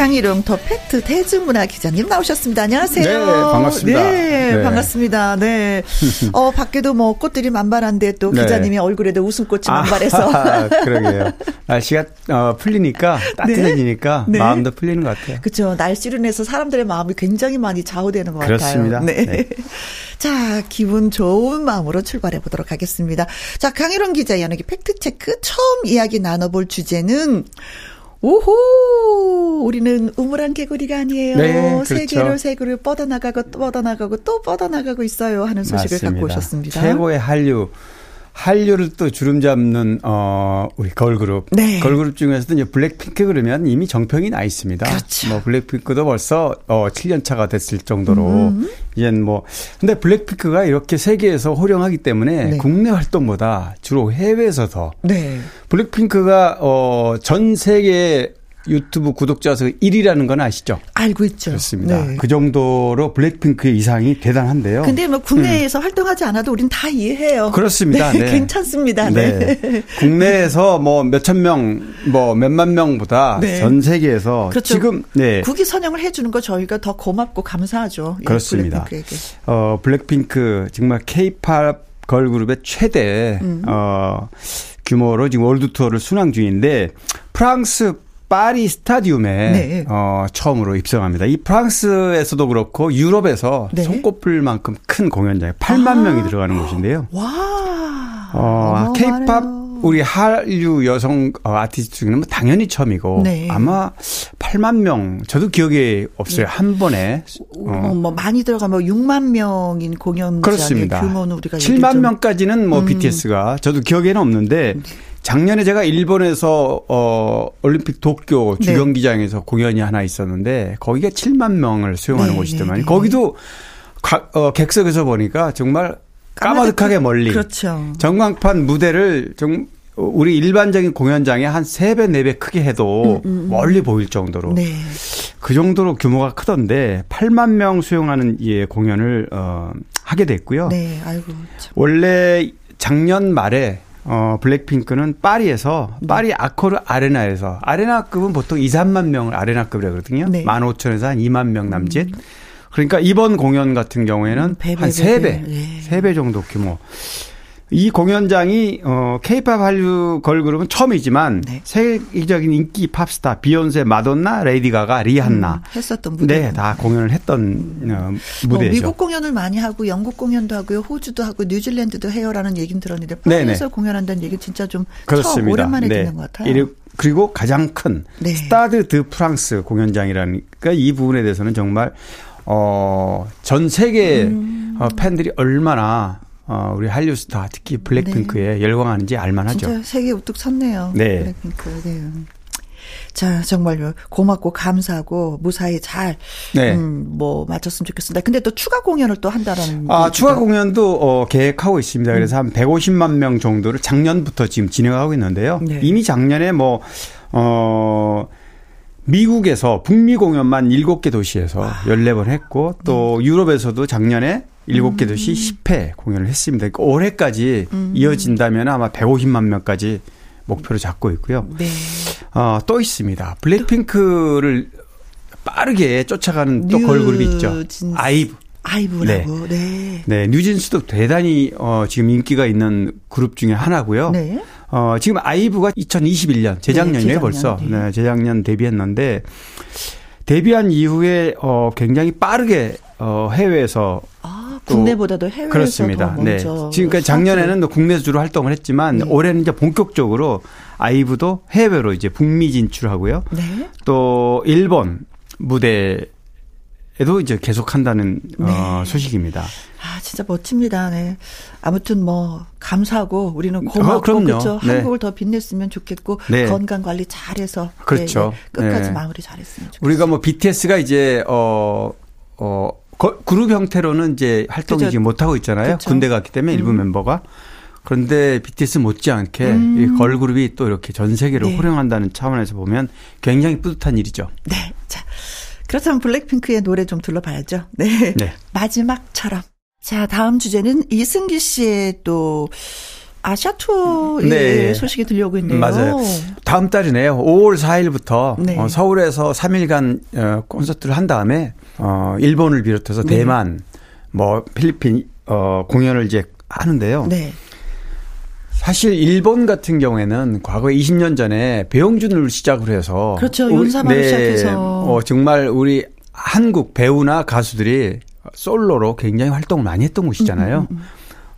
강희룡 더 팩트 대중문화 기자님 나오셨습니다. 안녕하세요. 네, 반갑습니다. 네, 네. 반갑습니다. 네. 어, 밖에도 뭐 꽃들이 만발한데 또 네. 기자님의 얼굴에도 웃음꽃이 만발해서. 아, 그러게요. 날씨가 어, 풀리니까 따뜻해지니까 네. 마음도 풀리는 것 같아요. 그렇죠. 날씨로 인해서 사람들의 마음이 굉장히 많이 좌우되는 것 그렇습니다. 같아요. 네. 네. 자, 기분 좋은 마음으로 출발해 보도록 하겠습니다. 자, 강희룡 기자 연예계 팩트 체크 처음 이야기 나눠볼 주제는 오호! 우리는 우물 안 개구리가 아니에요. 네, 그렇죠. 세계로 세계로 뻗어나가고 또 뻗어나가고 또 뻗어나가고 있어요. 하는 소식을 갖고 오셨습니다. 최고의 한류. 한류를 또 주름 잡는 어 우리 걸그룹. 네. 걸그룹 중에서도 이제 블랙핑크 그러면 이미 정평이 나 있습니다. 그렇죠. 뭐 블랙핑크도 벌써 어 7년 차가 됐을 정도로 음. 이젠 뭐 근데 블랙핑크가 이렇게 세계에서 호령하기 때문에 네. 국내 활동보다 주로 해외에서 더 네. 블랙핑크가 어, 전 세계 유튜브 구독자 수 1위라는 건 아시죠? 알고 있죠. 그렇습니다. 네. 그 정도로 블랙핑크의 이상이 대단한데요. 근데 뭐 국내에서 활동하지 않아도 우린 다 이해해요. 음. 그렇습니다. 네. 괜찮습니다. 네. 네. 국내에서 뭐 몇천 명, 뭐 몇만 명보다 네. 전 세계에서 그렇죠. 지금 네. 국위 선양을 해주는 거 저희가 더 고맙고 감사하죠. 예, 그렇습니다. 블랙핑크에게. 어, 블랙핑크 정말 케이팝 걸그룹의 최대 음. 어, 규모로 지금 월드 투어를 순항 중인데 프랑스 파리 스타디움에 네. 어, 처음으로 입성합니다. 이 프랑스에서도 그렇고 유럽에서 네. 손꼽힐 만큼 큰 공연장에 8만 아. 명이 들어가는 곳인데요. 와. 어, 케이팝. 우리 한류 여성 어, 아티스트 중에는 뭐 당연히 처음이고 네. 아마 8만 명 저도 기억이 없어요. 한 번에 어, 뭐 많이 들어가면 6만 명인 공연장의 그렇습니다. 규모는 우리가 7만 좀- 명까지는 뭐 음. BTS가 저도 기억에는 없는데 작년에 제가 일본에서 어 올림픽 도쿄 네. 주경기장에서 공연이 하나 있었는데 거기가 7만 명을 수용하는 네, 곳이더만 네, 네. 거기도 가- 어, 객석에서 보니까 정말 까마득하게 멀리 그렇죠. 전광판 무대를 좀 우리 일반적인 공연장에 한 3배, 4배 크게 해도 멀리 보일 정도로 음, 네. 그 정도로 규모가 크던데 8만 명 수용하는 예 공연을 어 하게 됐고요. 네. 아이고. 참. 원래 작년 말에 어 블랙핑크는 파리에서 네. 파리 아코르 아레나에서 아레나급은 보통 2, 3만 명을 아레나급이라 그러거든요. 네. 15,000에서 한 2만 명 남짓. 그러니까 이번 공연 같은 경우에는 음, 한 배, 3배, 배. 예. 3배 정도 규모. 이 공연장이 어 케이팝 한류 걸그룹은 처음이지만 네. 세계적인 인기 팝스타 비욘세, 마돈나, 레이디 가가, 리한나 음, 했었던 무대. 네, 다 공연을 했던 어, 뭐 무대죠. 미국 공연을 많이 하고 영국 공연도 하고요, 호주도 하고 뉴질랜드도 해요라는 얘기는 들었는데 네네. 파리에서 공연한다는 얘기 진짜 좀 처음 그렇습니다. 오랜만에 네. 듣는 것 같아요. 그리고 가장 큰 네. 스타드 드 프랑스 공연장이라니까 이 부분에 대해서는 정말 어 전 세계 음. 어, 팬들이 얼마나 어 우리 한류 스타 특히 블랙핑크에 열광하는지 알만하죠. 네. 진짜 세계 우뚝 섰네요. 네. 블랙핑크. 네. 자, 정말요. 고맙고 감사하고 무사히 잘, 네. 음, 뭐, 마쳤으면 좋겠습니다. 근데 또 추가 공연을 또 한다라는. 아, 얘기도 추가 공연도 어, 계획하고 있습니다. 그래서 한 150만 명 정도를 작년부터 지금 진행하고 있는데요. 네. 이미 작년에 뭐, 어, 미국에서 북미 공연만 7개 도시에서 아. 14번 했고 또 네. 유럽에서도 작년에 7개 음. 도시 10회 공연을 했습니다. 그러니까 올해까지 이어진다면 아마 150만 명까지 목표로 잡고 있고요. 네. 어, 또 있습니다. 블랙핑크를 빠르게 쫓아가는 또뉴 걸그룹이 있죠. 진스. 아이브. 아이브라고. 네. 네, 뉴진스도 대단히 어 지금 인기가 있는 그룹 중에 하나고요. 네. 어 지금 아이브가 2021년 재작년이에요, 재작년, 벌써. 네. 네, 재작년 데뷔했는데 데뷔한 이후에 어 굉장히 빠르게 어 해외에서 아, 또 국내보다도 해외에서 그렇습니다. 더 네. 먼저. 지금까지 작년에는 국내에서 주로 활동을 했지만 네. 올해는 이제 본격적으로 아이브도 해외로 이제 북미 진출하고요. 네. 또 일본 무대 에도 이제 계속한다는 어 네. 소식입니다. 아, 진짜 멋집니다. 네. 아무튼 뭐 감사하고 우리는 고맙고 어. 그렇죠. 네. 한국을 더 빛냈으면 좋겠고 네. 건강 관리 잘해서 그렇죠. 네, 네. 끝까지 네. 마무리 잘했으면 좋겠어요. 우리가 뭐 BTS가 이제 어, 어, 거- 그룹 형태로는 이제 활동이 그죠. 지금 못 하고 있잖아요. 그쵸. 군대 갔기 때문에 일부 음. 멤버가. 그런데 BTS 못지않게 음. 이 걸그룹이 또 이렇게 전 세계로 네. 호령한다는 차원에서 보면 굉장히 뿌듯한 일이죠. 네. 자. 그렇다면 블랙핑크의 노래 좀 둘러봐야죠. 네. 네. 마지막처럼. 자, 다음 주제는 이승기 씨의 또 아시아 투어의 네. 소식이 들려오고 있네요. 맞아요. 다음 달이네요. 5월 4일부터 네. 어, 서울에서 3일간 어, 콘서트를 한 다음에 어, 일본을 비롯해서 네. 대만, 뭐 필리핀 어, 공연을 이제 하는데요. 네. 사실 일본 같은 경우에는 과거 20년 전에 배용준을 시작으로 해서 그렇죠. 우리- 윤사마를 시작해서. 어, 정말 우리 한국 배우나 가수들이 솔로로 굉장히 활동을 많이 했던 곳이잖아요. 음,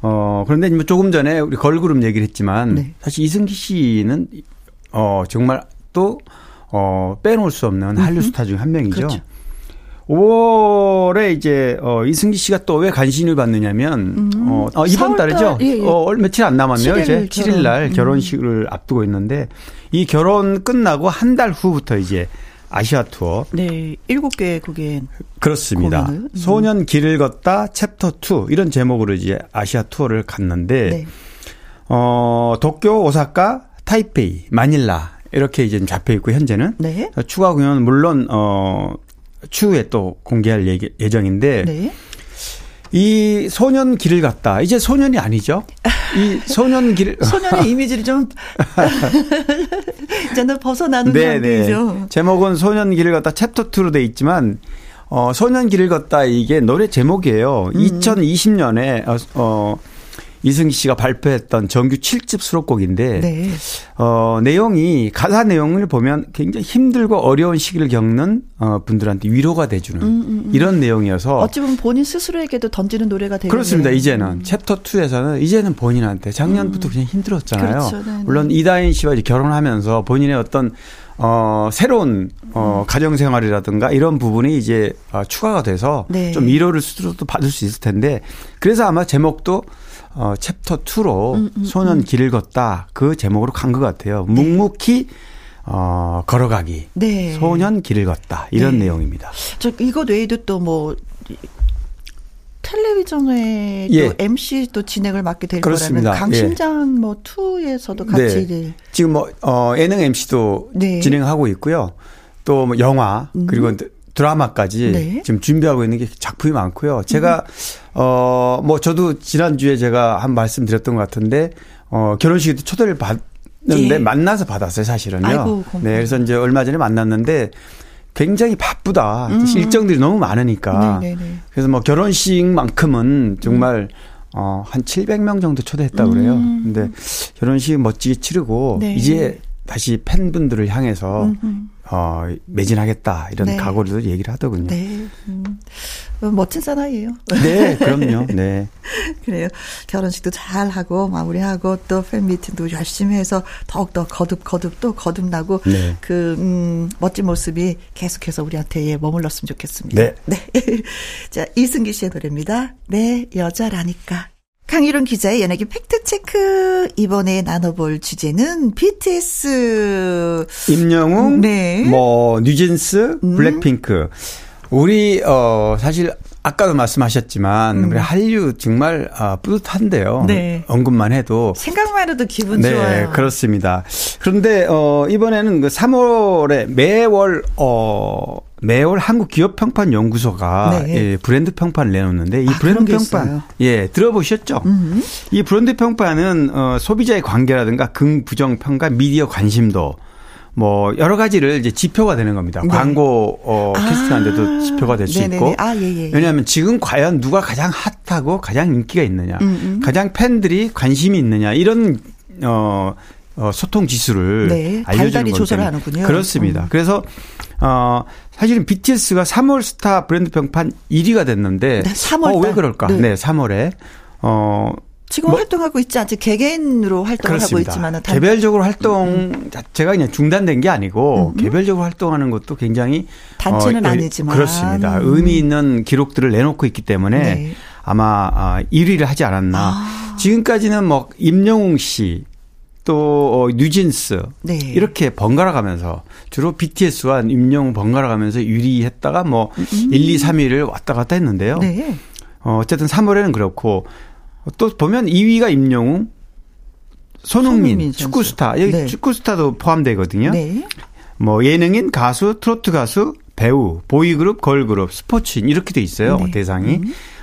어, 그런데 뭐 조금 전에 우리 걸그룹 얘기를 했지만 네. 사실 이승기 씨는 어, 정말 또 어, 빼놓을 수 없는 한류 스타 중 한 명이죠. 그렇죠. 5월에 이제 어 이승기 씨가 또왜 관심을 받느냐면 어, 어 이번 4월 달이죠. 달, 예, 예. 어 얼- 며칠 안 남았네요. 7일 이제 7일 날 결혼. 결혼식을 앞두고 있는데 이 결혼 끝나고 한 달 후부터 이제 아시아 투어 네. 일곱 개 국에 그렇습니다. 음. 소년 길을 걷다 챕터 2 이런 제목으로 이제 아시아 투어를 갔는데 네. 어 도쿄, 오사카, 타이페이, 마닐라 이렇게 이제 잡혀 있고 현재는 네. 추가 공연은 물론 어 추후에 또 공개할 예정인데 네. 이 소년 길을 갔다. 이제 소년이 아니죠. 이 소년 길 소년의 이미지를 좀 이제는 벗어나는 네, 네. 상태이죠. 제목은 소년 길을 걷다 챕터 2로 돼 있지만 어 소년 길을 걷다 이게 노래 제목이에요. 음. 2020년에 어, 어 이승기 씨가 발표했던 정규 7집 수록곡인데 네. 어, 내용이 가사 내용을 보면 굉장히 힘들고 어려운 시기를 겪는 어, 분들한테 위로가 돼주는 이런 내용이어서 음, 어찌 보면 본인 스스로에게도 던지는 노래가 되겠네요. 그렇습니다. 이제는 챕터 2에서는 이제는 본인한테 작년부터 그냥 힘들었잖아요. 그렇죠. 네, 네. 물론 이다인 씨와 이제 결혼하면서 본인의 어떤 어, 새로운, 어, 가정 생활이라든가 이런 부분이 이제 어, 추가가 돼서 네. 좀 위로를 스스로도 받을 수 있을 텐데 그래서 아마 제목도 어, 챕터 2로 음, 소년 길을 걷다 그 제목으로 간 것 같아요. 묵묵히 어, 걸어가기. 네. 소년 길을 걷다. 이런 네. 내용입니다. 저 이것 외에도 또뭐 텔레비전에 예. 또 MC 또 진행을 맡게 될 그렇습니다. 거라는 강심장 뭐 투에서도 같이 네. 지금 뭐, 어, 예능 MC도 네. 진행하고 있고요. 또 뭐 영화, 그리고 드라마까지 음. 네. 지금 준비하고 있는 게 작품이 많고요. 제가, 어, 뭐 저도 지난 주에 제가 한 말씀 드렸던 것 같은데, 어, 결혼식에도 초대를 받는데 예. 만나서 받았어요, 사실은요. 아이고. 네, 그래서 이제 얼마 전에 만났는데 굉장히 바쁘다. 일정들이 너무 많으니까. 음. 네네네. 그래서 뭐 결혼식만큼은 정말 어, 한 700명 정도 초대했다고 그래요. 근데 결혼식 멋지게 치르고 음. 네. 이제 다시 팬분들을 향해서 음흠. 어, 매진하겠다 이런 네. 각오를 얘기를 하더군요. 네. 네. 음. 어, 멋진 사나이예요. 그럼요. 네. 그래요. 결혼식도 잘 하고 마무리하고 또 팬 미팅도 열심히 해서 더욱 더 거듭 거듭 또 거듭나고 네. 그 음, 멋진 모습이 계속해서 우리한테 예, 머물렀으면 좋겠습니다. 네. 자 이승기 씨의 노래입니다. 내 여자라니까. 강유론 기자의 연예계 팩트체크. 이번에 나눠볼 주제는 BTS. 임영웅, 네. 뭐 뉴진스, 음. 블랙핑크. 우리 어 사실 아까도 말씀하셨지만 우리 한류 정말 아, 뿌듯한데요. 음. 네. 언급만 해도 생각만 해도 기분 네, 좋아요. 그렇습니다. 그런데 어 이번에는 그 3월에 매월 어 매월 한국 기업 평판 연구소가 네. 예, 브랜드 평판을 내놓는데 이 아, 브랜드 평판 있어요. 예, 들어보셨죠? 음. 이 브랜드 평판은 어 소비자의 관계라든가 긍부정 평가, 미디어 관심도 뭐 여러 가지를 이제 지표가 되는 겁니다. 네. 광고 어 아. 캐스팅하는데도 지표가 될 수. 있고. 아, 예, 예, 예. 왜냐하면 지금 과연 누가 가장 핫하고 가장 인기가 있느냐, 음, 음. 가장 팬들이 관심이 있느냐 이런 어, 어 소통 지수를 네, 알려주는 조사를. 하는군요. 그렇습니다. 음. 그래서 어 사실은 BTS가 3월 스타 브랜드 평판 1위가 됐는데 네, 3월 어, 왜 달. 그럴까? 네. 네, 3월에 어 지금 뭐- 활동하고 있지 않죠. 개개인으로 활동을 하고 그렇습니다. 있지만 개별적으로 활동 자체가 그냥 중단된 게 아니고 음. 개별적으로 활동하는 것도 굉장히 단체는 어, 의- 아니지만. 그렇습니다. 음. 의미 있는 기록들을 내놓고 있기 때문에 네. 아마 아, 1위를 하지 않았나. 아. 지금까지는 뭐 임영웅 씨, 또 어, 뉴진스 네. 이렇게 번갈아 가면서 주로 BTS와 임영웅 번갈아 가면서 1위 했다가 뭐 1, 2, 3위를 왔다 갔다 했는데요. 음. 네. 어, 어쨌든 3월에는 그렇고 또 보면 2위가 임영웅, 손흥민, 손흥민. 축구 스타 여기 네. 축구 스타도 포함되거든요. 네. 뭐 예능인, 가수, 트로트 가수, 배우, 보이그룹, 걸그룹, 스포츠인 이렇게 돼 있어요 네. 대상이.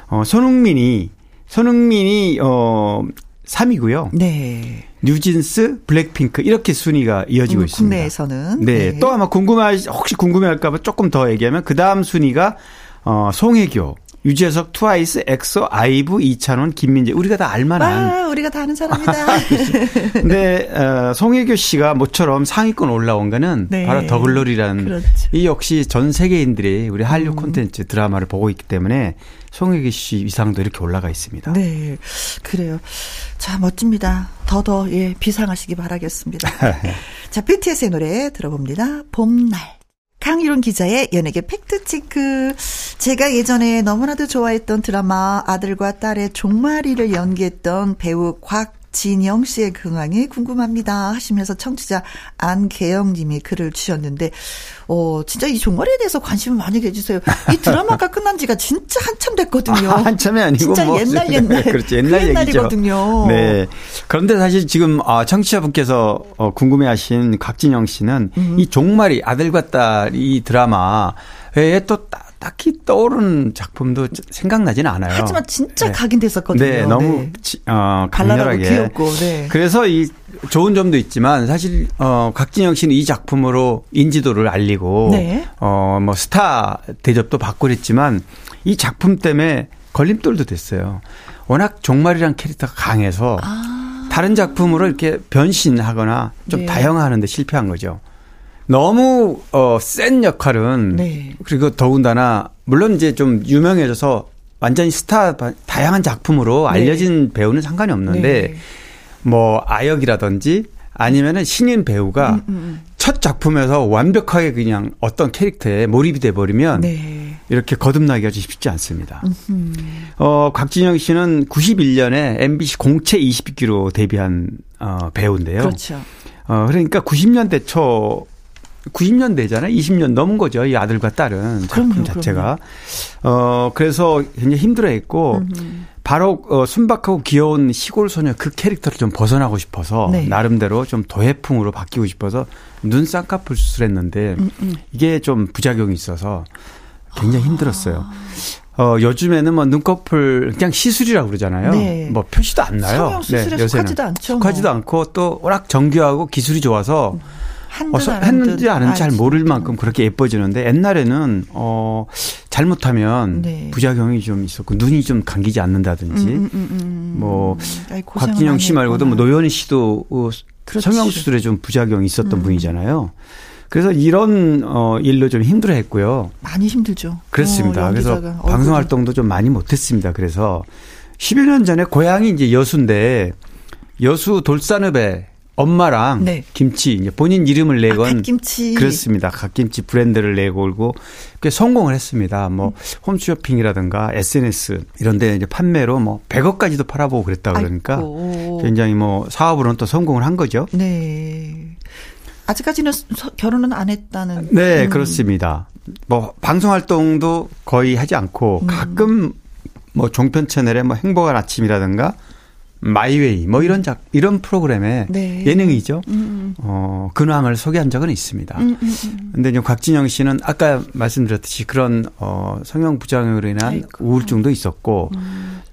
어, 손흥민이 손흥민이 어 3위고요. 네. 뉴진스, 블랙핑크 이렇게 순위가 이어지고 음, 있습니다. 국내에서는. 네. 또 아마 궁금할 혹시 궁금해할까봐 조금 더 얘기하면 그 다음 순위가 어 송혜교, 유재석, 트와이스, 엑소, 아이브, 이찬원, 김민재 우리가 다 알만한. 아, 우리가 다 아는 사람이다. 근데 어, 송혜교 씨가 모처럼 상위권 올라온 거는 네. 바로 더글로리라는 그렇죠. 이 역시 전 세계인들이 우리 한류 콘텐츠 드라마를 보고 있기 때문에 송혜교 씨 위상도 이렇게 올라가 있습니다. 네. 그래요. 자, 멋집니다. 더더, 예, 비상하시기 바라겠습니다. 자, BTS의 노래 들어봅니다. 봄날. 강유론 기자의 연예계 팩트체크. 제가 예전에 너무나도 좋아했던 드라마 아들과 딸의 종말이를 연기했던 배우 곽 진영 씨의 근황이 궁금합니다. 하시면서 청취자 안계영 님이 글을 주셨는데, 어, 진짜 이 종말에 대해서 관심을 많이 가지세요. 이 드라마가 끝난 지가 진짜 한참 됐거든요. 아, 한참이 아니고 진짜 뭐 옛날 옛날. 그렇죠. 옛날 그. 옛날이거든요. 네. 그런데 사실 지금 아, 청취자분께서 어, 궁금해하신 각진영 씨는 음. 이 종말이 아들과 딸 이 드라마 외에 또 따, 딱히 떠오르는 작품도 생각나지는 않아요. 하지만 진짜 네. 각인됐었거든요. 네, 너무 네. 지- 어, 강렬하게. 귀엽고, 네. 그래서 이 좋은 점도 있지만 사실 어 각진영 씨는 이 작품으로 인지도를 알리고 네. 어뭐 스타 대접도 받고 그랬지만 이 작품 때문에 걸림돌도 됐어요. 워낙 종말이란 캐릭터가 강해서 다른 작품으로 이렇게 변신하거나 좀 네. 다양화하는데 실패한 거죠. 너무 어센 역할은 네. 그리고 더군다나 물론 이제 좀 유명해져서 완전히 스타 바- 다양한 작품으로 네. 알려진 배우는 상관이 없는데 네. 뭐 아역이라든지 아니면은 신인 배우가 음, 음. 첫 작품에서 완벽하게 그냥 어떤 캐릭터에 몰입이 돼 버리면 네. 이렇게 거듭나기가 좀 쉽지 않습니다. 어, 곽진영 씨는 91년에 MBC 공채 20기로 데뷔한 어, 배우인데요. 그렇죠. 어, 그러니까 90년대 초 90년대잖아요. 20년 넘은 거죠. 이 아들과 딸은 작품 그럼요, 자체가. 어, 그래서 굉장히 힘들어 했고 바로 어, 순박하고 귀여운 시골 소녀 그 캐릭터를 좀 벗어나고 싶어서 네. 나름대로 좀 도예풍으로 바뀌고 싶어서 눈 쌍꺼풀 수술했는데 음, 이게 좀 부작용이 있어서 굉장히 힘들었어요. 어, 요즘에는 뭐 눈꺼풀 그냥 시술이라고 그러잖아요. 네. 뭐 표시도 안 나요. 성형 수술에 속하지도 않죠, 뭐. 속하지도 않고 또 워낙 정교하고 기술이 좋아서 한든 어서 안 했는지 안 했는지 잘 알지. 모를 만큼 그렇게 예뻐지는데 옛날에는 어 잘못하면 네. 부작용이 좀 있었고 눈이 좀 감기지 않는다든지 음, 음, 음. 뭐 아이, 곽진영 씨 말고도 뭐. 노현희 씨도 어. 성형 수술에 좀 부작용이 있었던 음. 분이잖아요. 그래서 이런 어 일로 좀 힘들어했고요. 많이 힘들죠. 그렇습니다. 어, 그래서 연기자가. 방송. 활동도 좀 많이 못했습니다. 그래서 10여 년 전에 고향이 이제 여수인데 여수 돌산읍에 엄마랑 네. 김치 이제 본인 이름을 내건 아, 갓김치. 그렇습니다. 갓김치 브랜드를 내고 올고 꽤 성공을 했습니다. 뭐 홈쇼핑이라든가 SNS 이런 데 이제 판매로 뭐 100억까지도 팔아보고 그랬다 그러니까 아이고. 굉장히 뭐 사업으로는 또 성공을 한 거죠. 네. 아직까지는 서- 결혼은 안 했다는. 네, 음. 그렇습니다. 뭐 방송 활동도 거의 하지 음. 않고 가끔 뭐 종편 채널에 뭐 행복한 아침이라든가 마이웨이 뭐 이런 작 이런 프로그램에 네. 예능이죠. 음, 어, 근황을 소개한 적은 있습니다. 음, 음, 음. 근데 이제 곽진영 씨는 아까 말씀드렸듯이 그런 어 성형 부작용으로 인한 아이고. 우울증도 있었고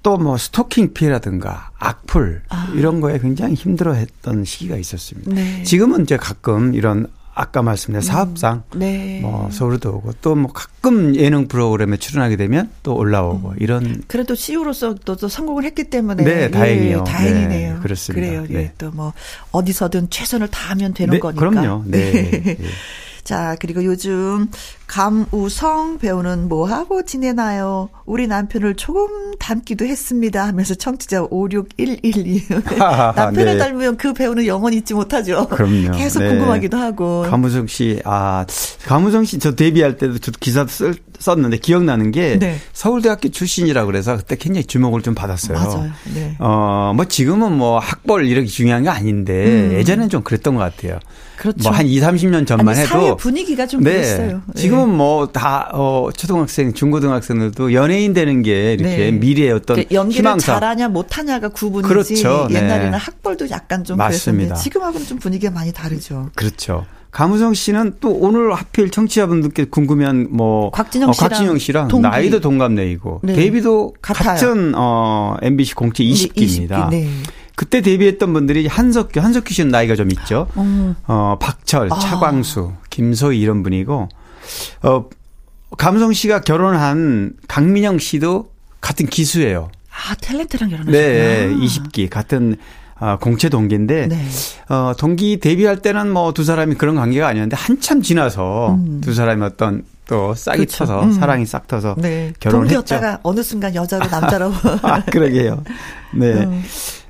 또 뭐 스토킹 피해라든가 악플 아. 이런 거에 굉장히 힘들어했던 시기가 있었습니다. 네. 지금은 이제 가끔 이런 아까 말씀드린 사업상 네. 뭐 서울도 오고 또 뭐 가끔 예능 프로그램에 출연하게 되면 또 올라오고 이런 그래도 CEO로서 또, 또 성공을 했기 때문에 네, 예, 다행이요. 다행이네요. 네, 그렇습니다. 그래요. 예, 네. 또뭐 어디서든 최선을 다하면 되는 네, 거니까. 그럼요. 네. 네. 자, 그리고 요즘 감우성 배우는 뭐 하고 지내나요? 우리 남편을 조금 닮기도 했습니다 하면서 청취자 56112 남편을 네. 닮으면 그 배우는 영원히 잊지 못하죠. 그럼요. 계속 네. 궁금하기도 하고. 가무성 씨, 아, 가무성 씨 저 데뷔할 때도 저 기사 쓸, 썼는데 기억나는 게 네. 서울대학교 출신이라고 그래서 그때 굉장히 주목을 좀 받았어요. 맞아요. 네. 어, 뭐 지금은 뭐 학벌 이렇게 중요한 게 아닌데 예전엔 좀 그랬던 것 같아요. 음. 그렇죠. 뭐 한 2, 30년 전만 아니, 해도 사회 분위기가 좀 네. 그랬어요. 네. 지금은 뭐 다 어, 초등학생, 중고등학생들도 연예인 되는 게 이렇게 네. 미래의 어떤 그러니까 연기를 희망사. 잘하냐 못하냐가 구분이지 그렇죠. 네. 옛날에는 학벌도 약간 좀 맞습니다. 그랬었는데 지금하고는 좀 분위기가 많이 다르죠. 그렇죠. 가무성 씨는 또 오늘 하필 청취자분들께 궁금한 뭐 곽진영 어, 씨랑 곽진영 씨랑 동기. 나이도 동갑내이고 네. 데뷔도 같아요. 같은 어 MBC 공채 20기입니다. 20기, 네. 그때 데뷔했던 분들이 한석규, 한석규 씨는 나이가 좀 있죠. 음. 어 박철, 아. 차광수, 김소희 이런 분이고 어 감성 씨가 결혼한 강민영 씨도 같은 기수예요. 아 탤런트랑 결혼하셨구나. 네, 20기 같은 어, 공채 동기인데 네. 어, 동기 데뷔할 때는 뭐 두 사람이 그런 관계가 아니었는데 한참 지나서 두 사람이 어떤 또 싹이 음. 그렇죠. 터서 음. 사랑이 싹 터서 네. 결혼을 했죠. 동기였다가 어느 순간 여자로 남자로. 아, 그러게요. 네. 음.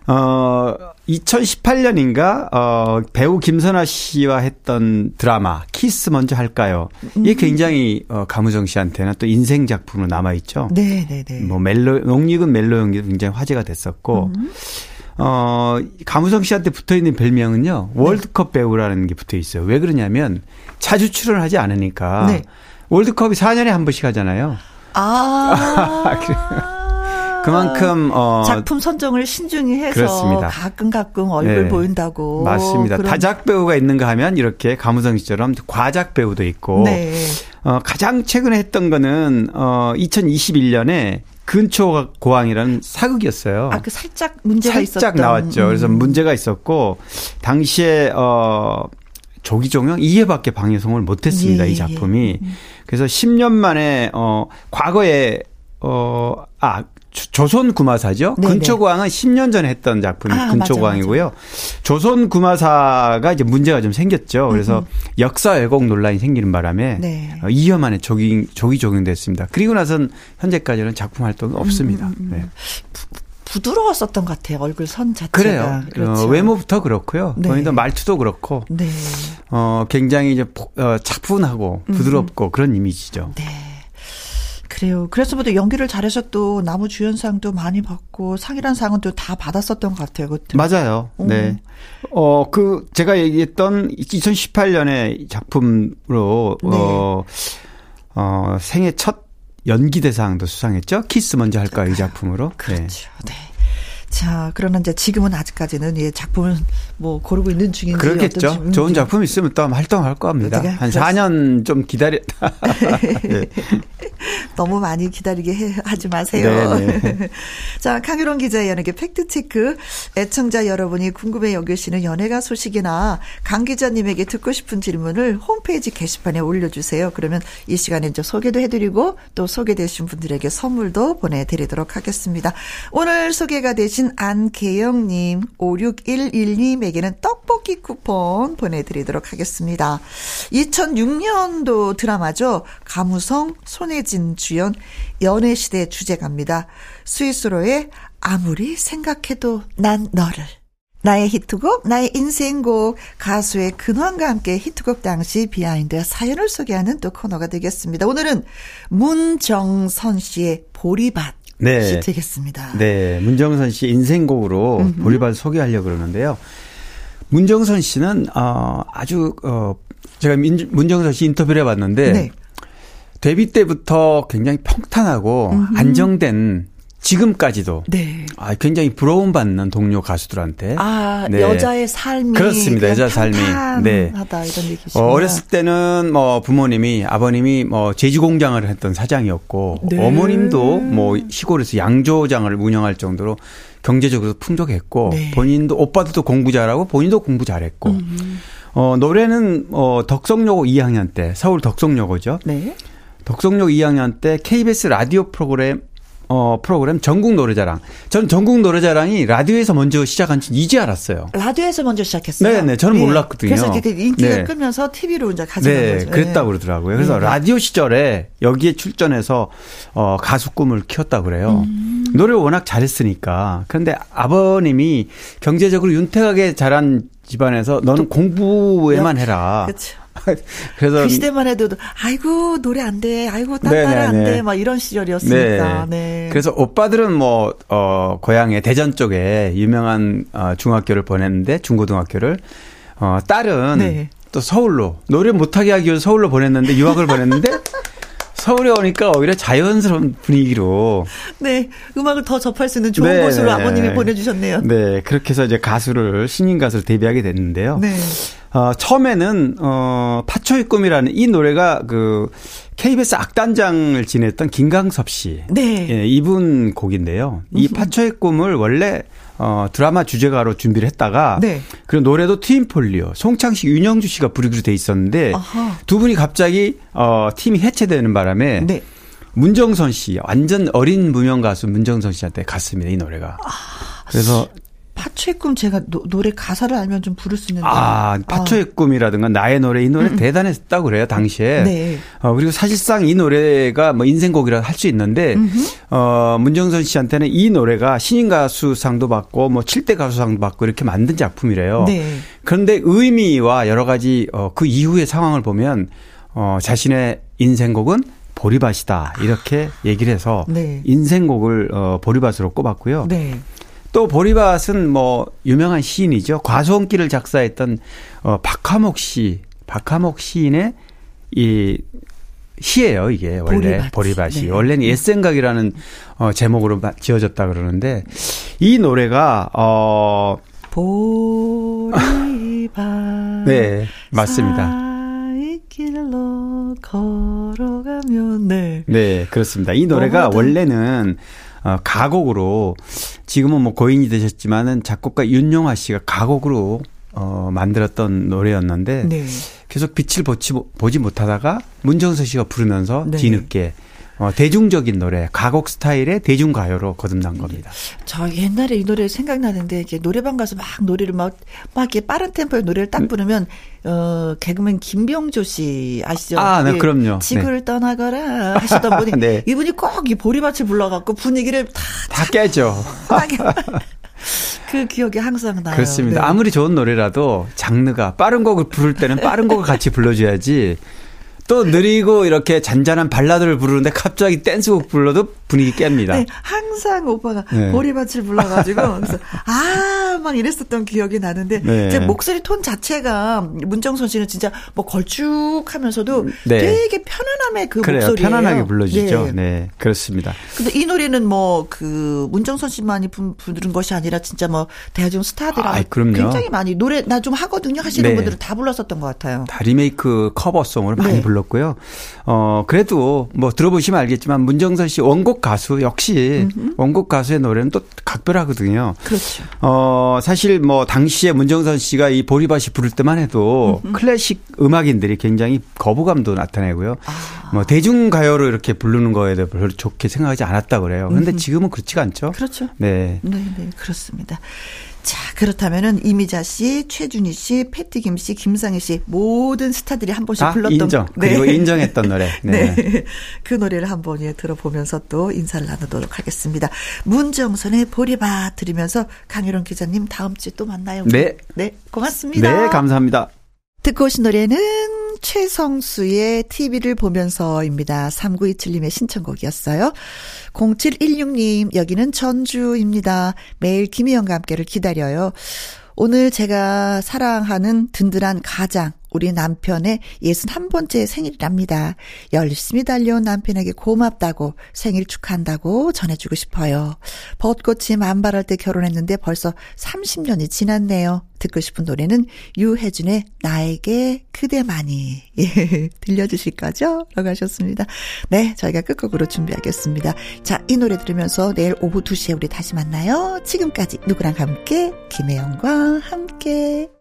어, 2018년인가, 어, 배우 김선아 씨와 했던 드라마, 키스 먼저 할까요? 이게 음. 굉장히, 어, 가무정 씨한테는 또 인생 작품으로 남아있죠. 네, 네, 네. 뭐, 멜로, 농익은 멜로 연기도 굉장히 화제가 됐었고, 음. 어, 가무성 씨한테 붙어 있는 별명은요, 네. 월드컵 배우라는 게 붙어 있어요. 왜 그러냐면, 자주 출연을 하지 않으니까, 네. 월드컵이 4년에 한 번씩 하잖아요. 아. 그만큼, 어, 작품 선정을 신중히 해서 그렇습니다. 가끔 가끔 얼굴 네. 보인다고. 맞습니다. 다작 배우가 있는가 하면 이렇게 가무성 씨처럼 과작 배우도 있고 네. 어, 가장 최근에 했던 거는 어, 2021년에 근초 고항이라는 사극이었어요. 아, 그 살짝 문제가 살짝 있었던. 나왔죠. 그래서 음. 문제가 있었고 당시에 어 조기종영 2회밖에 방송을 못했습니다. 예, 이 작품이. 그래서 10년 만에 어 과거에 어아 조선 구마사죠. 네네. 근초광은 10년 전에 했던 작품이 아, 근초광이고요. 조선 구마사가 이제 문제가 좀 생겼죠. 그래서 역사 왜곡 논란이 생기는 바람에 네. 어, 2년 만에 조기 조기 종영됐습니다. 그리고 나선 현재까지는 작품 활동이 없습니다. 네. 부드러웠었던 것 같아요. 얼굴 선 자체가. 그래요. 그렇죠. 어, 외모부터 그렇고요. 네. 본인도 말투도 그렇고 네. 어, 굉장히 이제 포- 어, 차분하고 부드럽고 그런 이미지죠. 네. 그래요. 그래서부터 연기를 잘해서 또 나무 주연상도 많이 받고 상이란 상은 또 다 받았었던 것 같아요. 그것도. 맞아요. 네. 어, 그, 제가 얘기했던 2018년의 작품으로, 네. 어, 어, 생애 첫 연기 대상도 수상했죠? 키스 먼저 할까, 이 작품으로. 네. 그렇죠. 네. 자, 그러나 이제 지금은 아직까지는 예, 작품을 뭐 고르고 있는 중인지 그렇겠죠. 어떤지, 음, 좋은 음. 작품 있으면 또 활동할 겁니다. 한 그렇습니다. 4년 좀 기다렸다. 네. 너무 많이 기다리게 해- 하지 마세요. 네, 자, 강유론 기자의 연예계 팩트체크. 애청자 여러분이 궁금해 여기시는 연예가 소식이나 강 기자님에게 듣고 싶은 질문을 홈페이지 게시판에 올려주세요. 그러면 이 시간에 이제 소개도 해드리고 또 소개되신 분들에게 선물도 보내드리도록 하겠습니다. 오늘 소개가 되신 안계영님, 5611님에게는 떡볶이 쿠폰 보내드리도록 하겠습니다. 2006년도 드라마죠. 가무성, 손혜진 주연, 연애시대 주제가입니다. 스윗소로우의 아무리 생각해도 난 너를. 나의 히트곡, 나의 인생곡, 가수의 근황과 함께 히트곡 당시 비하인드 사연을 소개하는 또 코너가 되겠습니다. 오늘은 문정선 씨의 보리밭이 네. 되겠습니다. 네, 문정선 씨 인생곡으로 보리밭 소개하려고 그러는데요. 문정선 씨는 어 아주 어 제가 민, 문정선 씨 인터뷰를 해봤는데 네. 데뷔 때부터 굉장히 평탄하고 안정된 지금까지도 네. 아, 굉장히 부러움받는 동료 가수들한테 아, 네. 여자의 삶이 그렇습니다. 여자 삶이. 네. 이런. 어, 어렸을 때는 뭐 부모님이 아버님이 뭐 제주 공장을 했던 사장이었고 네. 어머님도 뭐 시골에서 양조장을 운영할 정도로 경제적으로 풍족했고 네. 본인도 오빠도 또 공부 잘하고 본인도 공부 잘했고 음. 어 노래는 어 덕성여고 2학년 때 서울 덕성여고죠. 네. 덕성여고 2학년 때 KBS 라디오 프로그램 어 프로그램 전국 노래자랑. 저는 전국 노래자랑이 라디오에서 먼저 시작한 지 이제 알았어요. 라디오에서 먼저 시작했어요. 네, 네. 저는 몰랐거든요. 그래서 이렇게 인기가 네. 끄면서 TV로 이제 가져간 네, 거죠. 그랬다고 그러더라고요. 그래서 네, 네. 라디오 시절에 여기에 출전해서 어 가수 꿈을 키웠다고 그래요. 음. 노래 워낙 잘했으니까. 그런데 아버님이 경제적으로 윤택하게 자란 집안에서 너는 공부에만 해라. 그렇죠. 그래서 그 시대만 해도 아이고 노래 안 돼, 아이고 딴 네, 따라 네, 안 네. 돼, 막 이런 시절이었으니까. 네. 그래서 오빠들은 뭐, 어, 고향에 대전 쪽에 유명한 어, 중학교를 보냈는데, 중고등학교를. 어, 딸은 네. 또 서울로, 노래 못하게 하기 위해서 서울로 보냈는데, 유학을 보냈는데, 서울에 오니까 오히려 자연스러운 분위기로. 네, 음악을 더 접할 수 있는 좋은 네, 곳으로 네. 아버님이 보내주셨네요. 네, 그렇게 해서 이제 가수를, 신인 가수를 데뷔하게 됐는데요. 네. 어, 처음에는, 어, 파초의 꿈이라는 이 노래가 그, KBS 악단장을 지냈던 김강섭 씨. 네. 예, 이분 곡인데요. 이 파초의 꿈을 원래 어, 드라마 주제가로 준비를 했다가 네. 그리고 노래도 트윈폴리오, 송창식, 윤영주 씨가 부르기로 돼 있었는데 아하. 두 분이 갑자기 어, 팀이 해체되는 바람에 네. 문정선 씨, 완전 어린 무명 가수 문정선 씨한테 갔습니다. 이 노래가. 아, 그래서 파초의 꿈 제가 노, 노래 가사를 알면 좀 부를 수 있는데. 아, 파초의 꿈이라든가 나의 노래 이 노래 대단했다고 그래요, 당시에. 음, 네. 어, 그리고 사실상 이 노래가 뭐 인생곡이라 할 수 있는데, 어, 문정선 씨한테는 이 노래가 신인 가수상도 받고, 뭐 7대 가수상도 받고 이렇게 만든 작품이래요. 네. 그런데 의미와 여러 가지, 어, 그 이후의 상황을 보면, 어, 자신의 인생곡은 보리밭이다. 이렇게 얘기를 해서, 네. 인생곡을, 어, 보리밭으로 꼽았고요. 네. 또 보리밭은 뭐 유명한 시인이죠. 과수원기를 작사했던 어 박하목 시, 박하목 시인의 이 시예요, 이게 원래 보리밭. 보리밭이. 네. 원래는 옛 생각이라는 어 제목으로 마- 지어졌다 그러는데 이 노래가 어 보리밭. 네, 맞습니다. 사이길로 걸어가면 네. 네, 그렇습니다. 이 노래가 원래는 어, 가곡으로 지금은 뭐 고인이 되셨지만은 작곡가 윤용화 씨가 가곡으로 어, 만들었던 노래였는데 네. 계속 빛을 보지, 보지 못하다가 문정서 씨가 부르면서 네. 뒤늦게 어, 대중적인 노래, 가곡 스타일의 대중 가요로 거듭난 겁니다. 저 옛날에 이 노래 생각나는데 이게 노래방 가서 막 노래를 막, 막 이렇게 빠른 템포의 노래를 딱 부르면 어 개그맨 김병조 씨 아시죠? 아, 네, 예, 그럼요. 지구를 떠나거라 하시던 분이 네. 이분이 꼭 이 보리밭을 불러갖고 분위기를 다 다 깨죠. 그 기억이 항상 나요. 그렇습니다. 네. 아무리 좋은 노래라도 장르가 빠른 곡을 부를 때는 빠른 곡을 같이 불러줘야지. 또 느리고 이렇게 잔잔한 발라드를 부르는데 갑자기 댄스곡 불러도 분위기 깹니다. 네, 항상 오빠가 네. 보리밭을 불러가지고 그래서 아 막 이랬었던 기억이 나는데 네. 제 목소리 톤 자체가 문정선 씨는 진짜 뭐 걸쭉하면서도 네. 되게 편안함의 그 그래요. 목소리예요. 편안하게 불러주죠. 예. 네, 그렇습니다. 근데 이 노래는 뭐 그 문정선 씨만이 부- 부른 것이 아니라 진짜 뭐 대중 스타들하고 아이, 그럼요. 굉장히 많이 노래 나 좀 하거든요 하시는 네. 분들은 다 불렀었던 것 같아요. 다 리메이크 커버송을 많이 네. 불렀고요. 어, 그래도 뭐 들어보시면 알겠지만 문정선 씨 원곡 가수 역시 원곡 가수의 노래는 또 각별하거든요. 그렇죠. 어, 사실 뭐 당시에 문정선 씨가 이 보리밭이 부를 때만 해도 클래식 음악인들이 굉장히 거부감도 나타내고요. 아. 뭐 대중가요로 이렇게 부르는 거에 대해 별로 좋게 생각하지 않았다 그래요. 근데 지금은 그렇지가 않죠. 그렇죠. 네. 네, 네, 그렇습니다. 자, 그렇다면은 이미자 씨, 최준희 씨, 패티김 씨, 김상희 씨 모든 스타들이 한 번씩 아, 불렀던 인정. 그리고 인정했던 노래. 네. 네. 그 노래를 한번 예, 들어보면서 또 인사를 나누도록 하겠습니다. 문정선의 보리밭 들으면서 강유론 기자님 다음 주에 또 만나요. 네. 네, 고맙습니다. 네, 감사합니다. 듣고 오신 노래는 최성수의 TV를 보면서입니다. 3927님의 신청곡이었어요. 0716님, 여기는 전주입니다. 매일 김희영과 함께를 기다려요. 오늘 제가 사랑하는 든든한 가장, 우리 남편의 61번째 생일이랍니다. 열심히 달려온 남편에게 고맙다고 생일 축하한다고 전해주고 싶어요. 벚꽃이 만발할 때 결혼했는데 벌써 30년이 지났네요. 듣고 싶은 노래는 유혜준의 나에게 그대만이. 예, 들려주실 거죠? 라고 하셨습니다. 네, 저희가 끝곡으로 준비하겠습니다. 자, 이 노래 들으면서 내일 오후 2시에 우리 다시 만나요. 지금까지 누구랑 함께? 김혜영과 함께.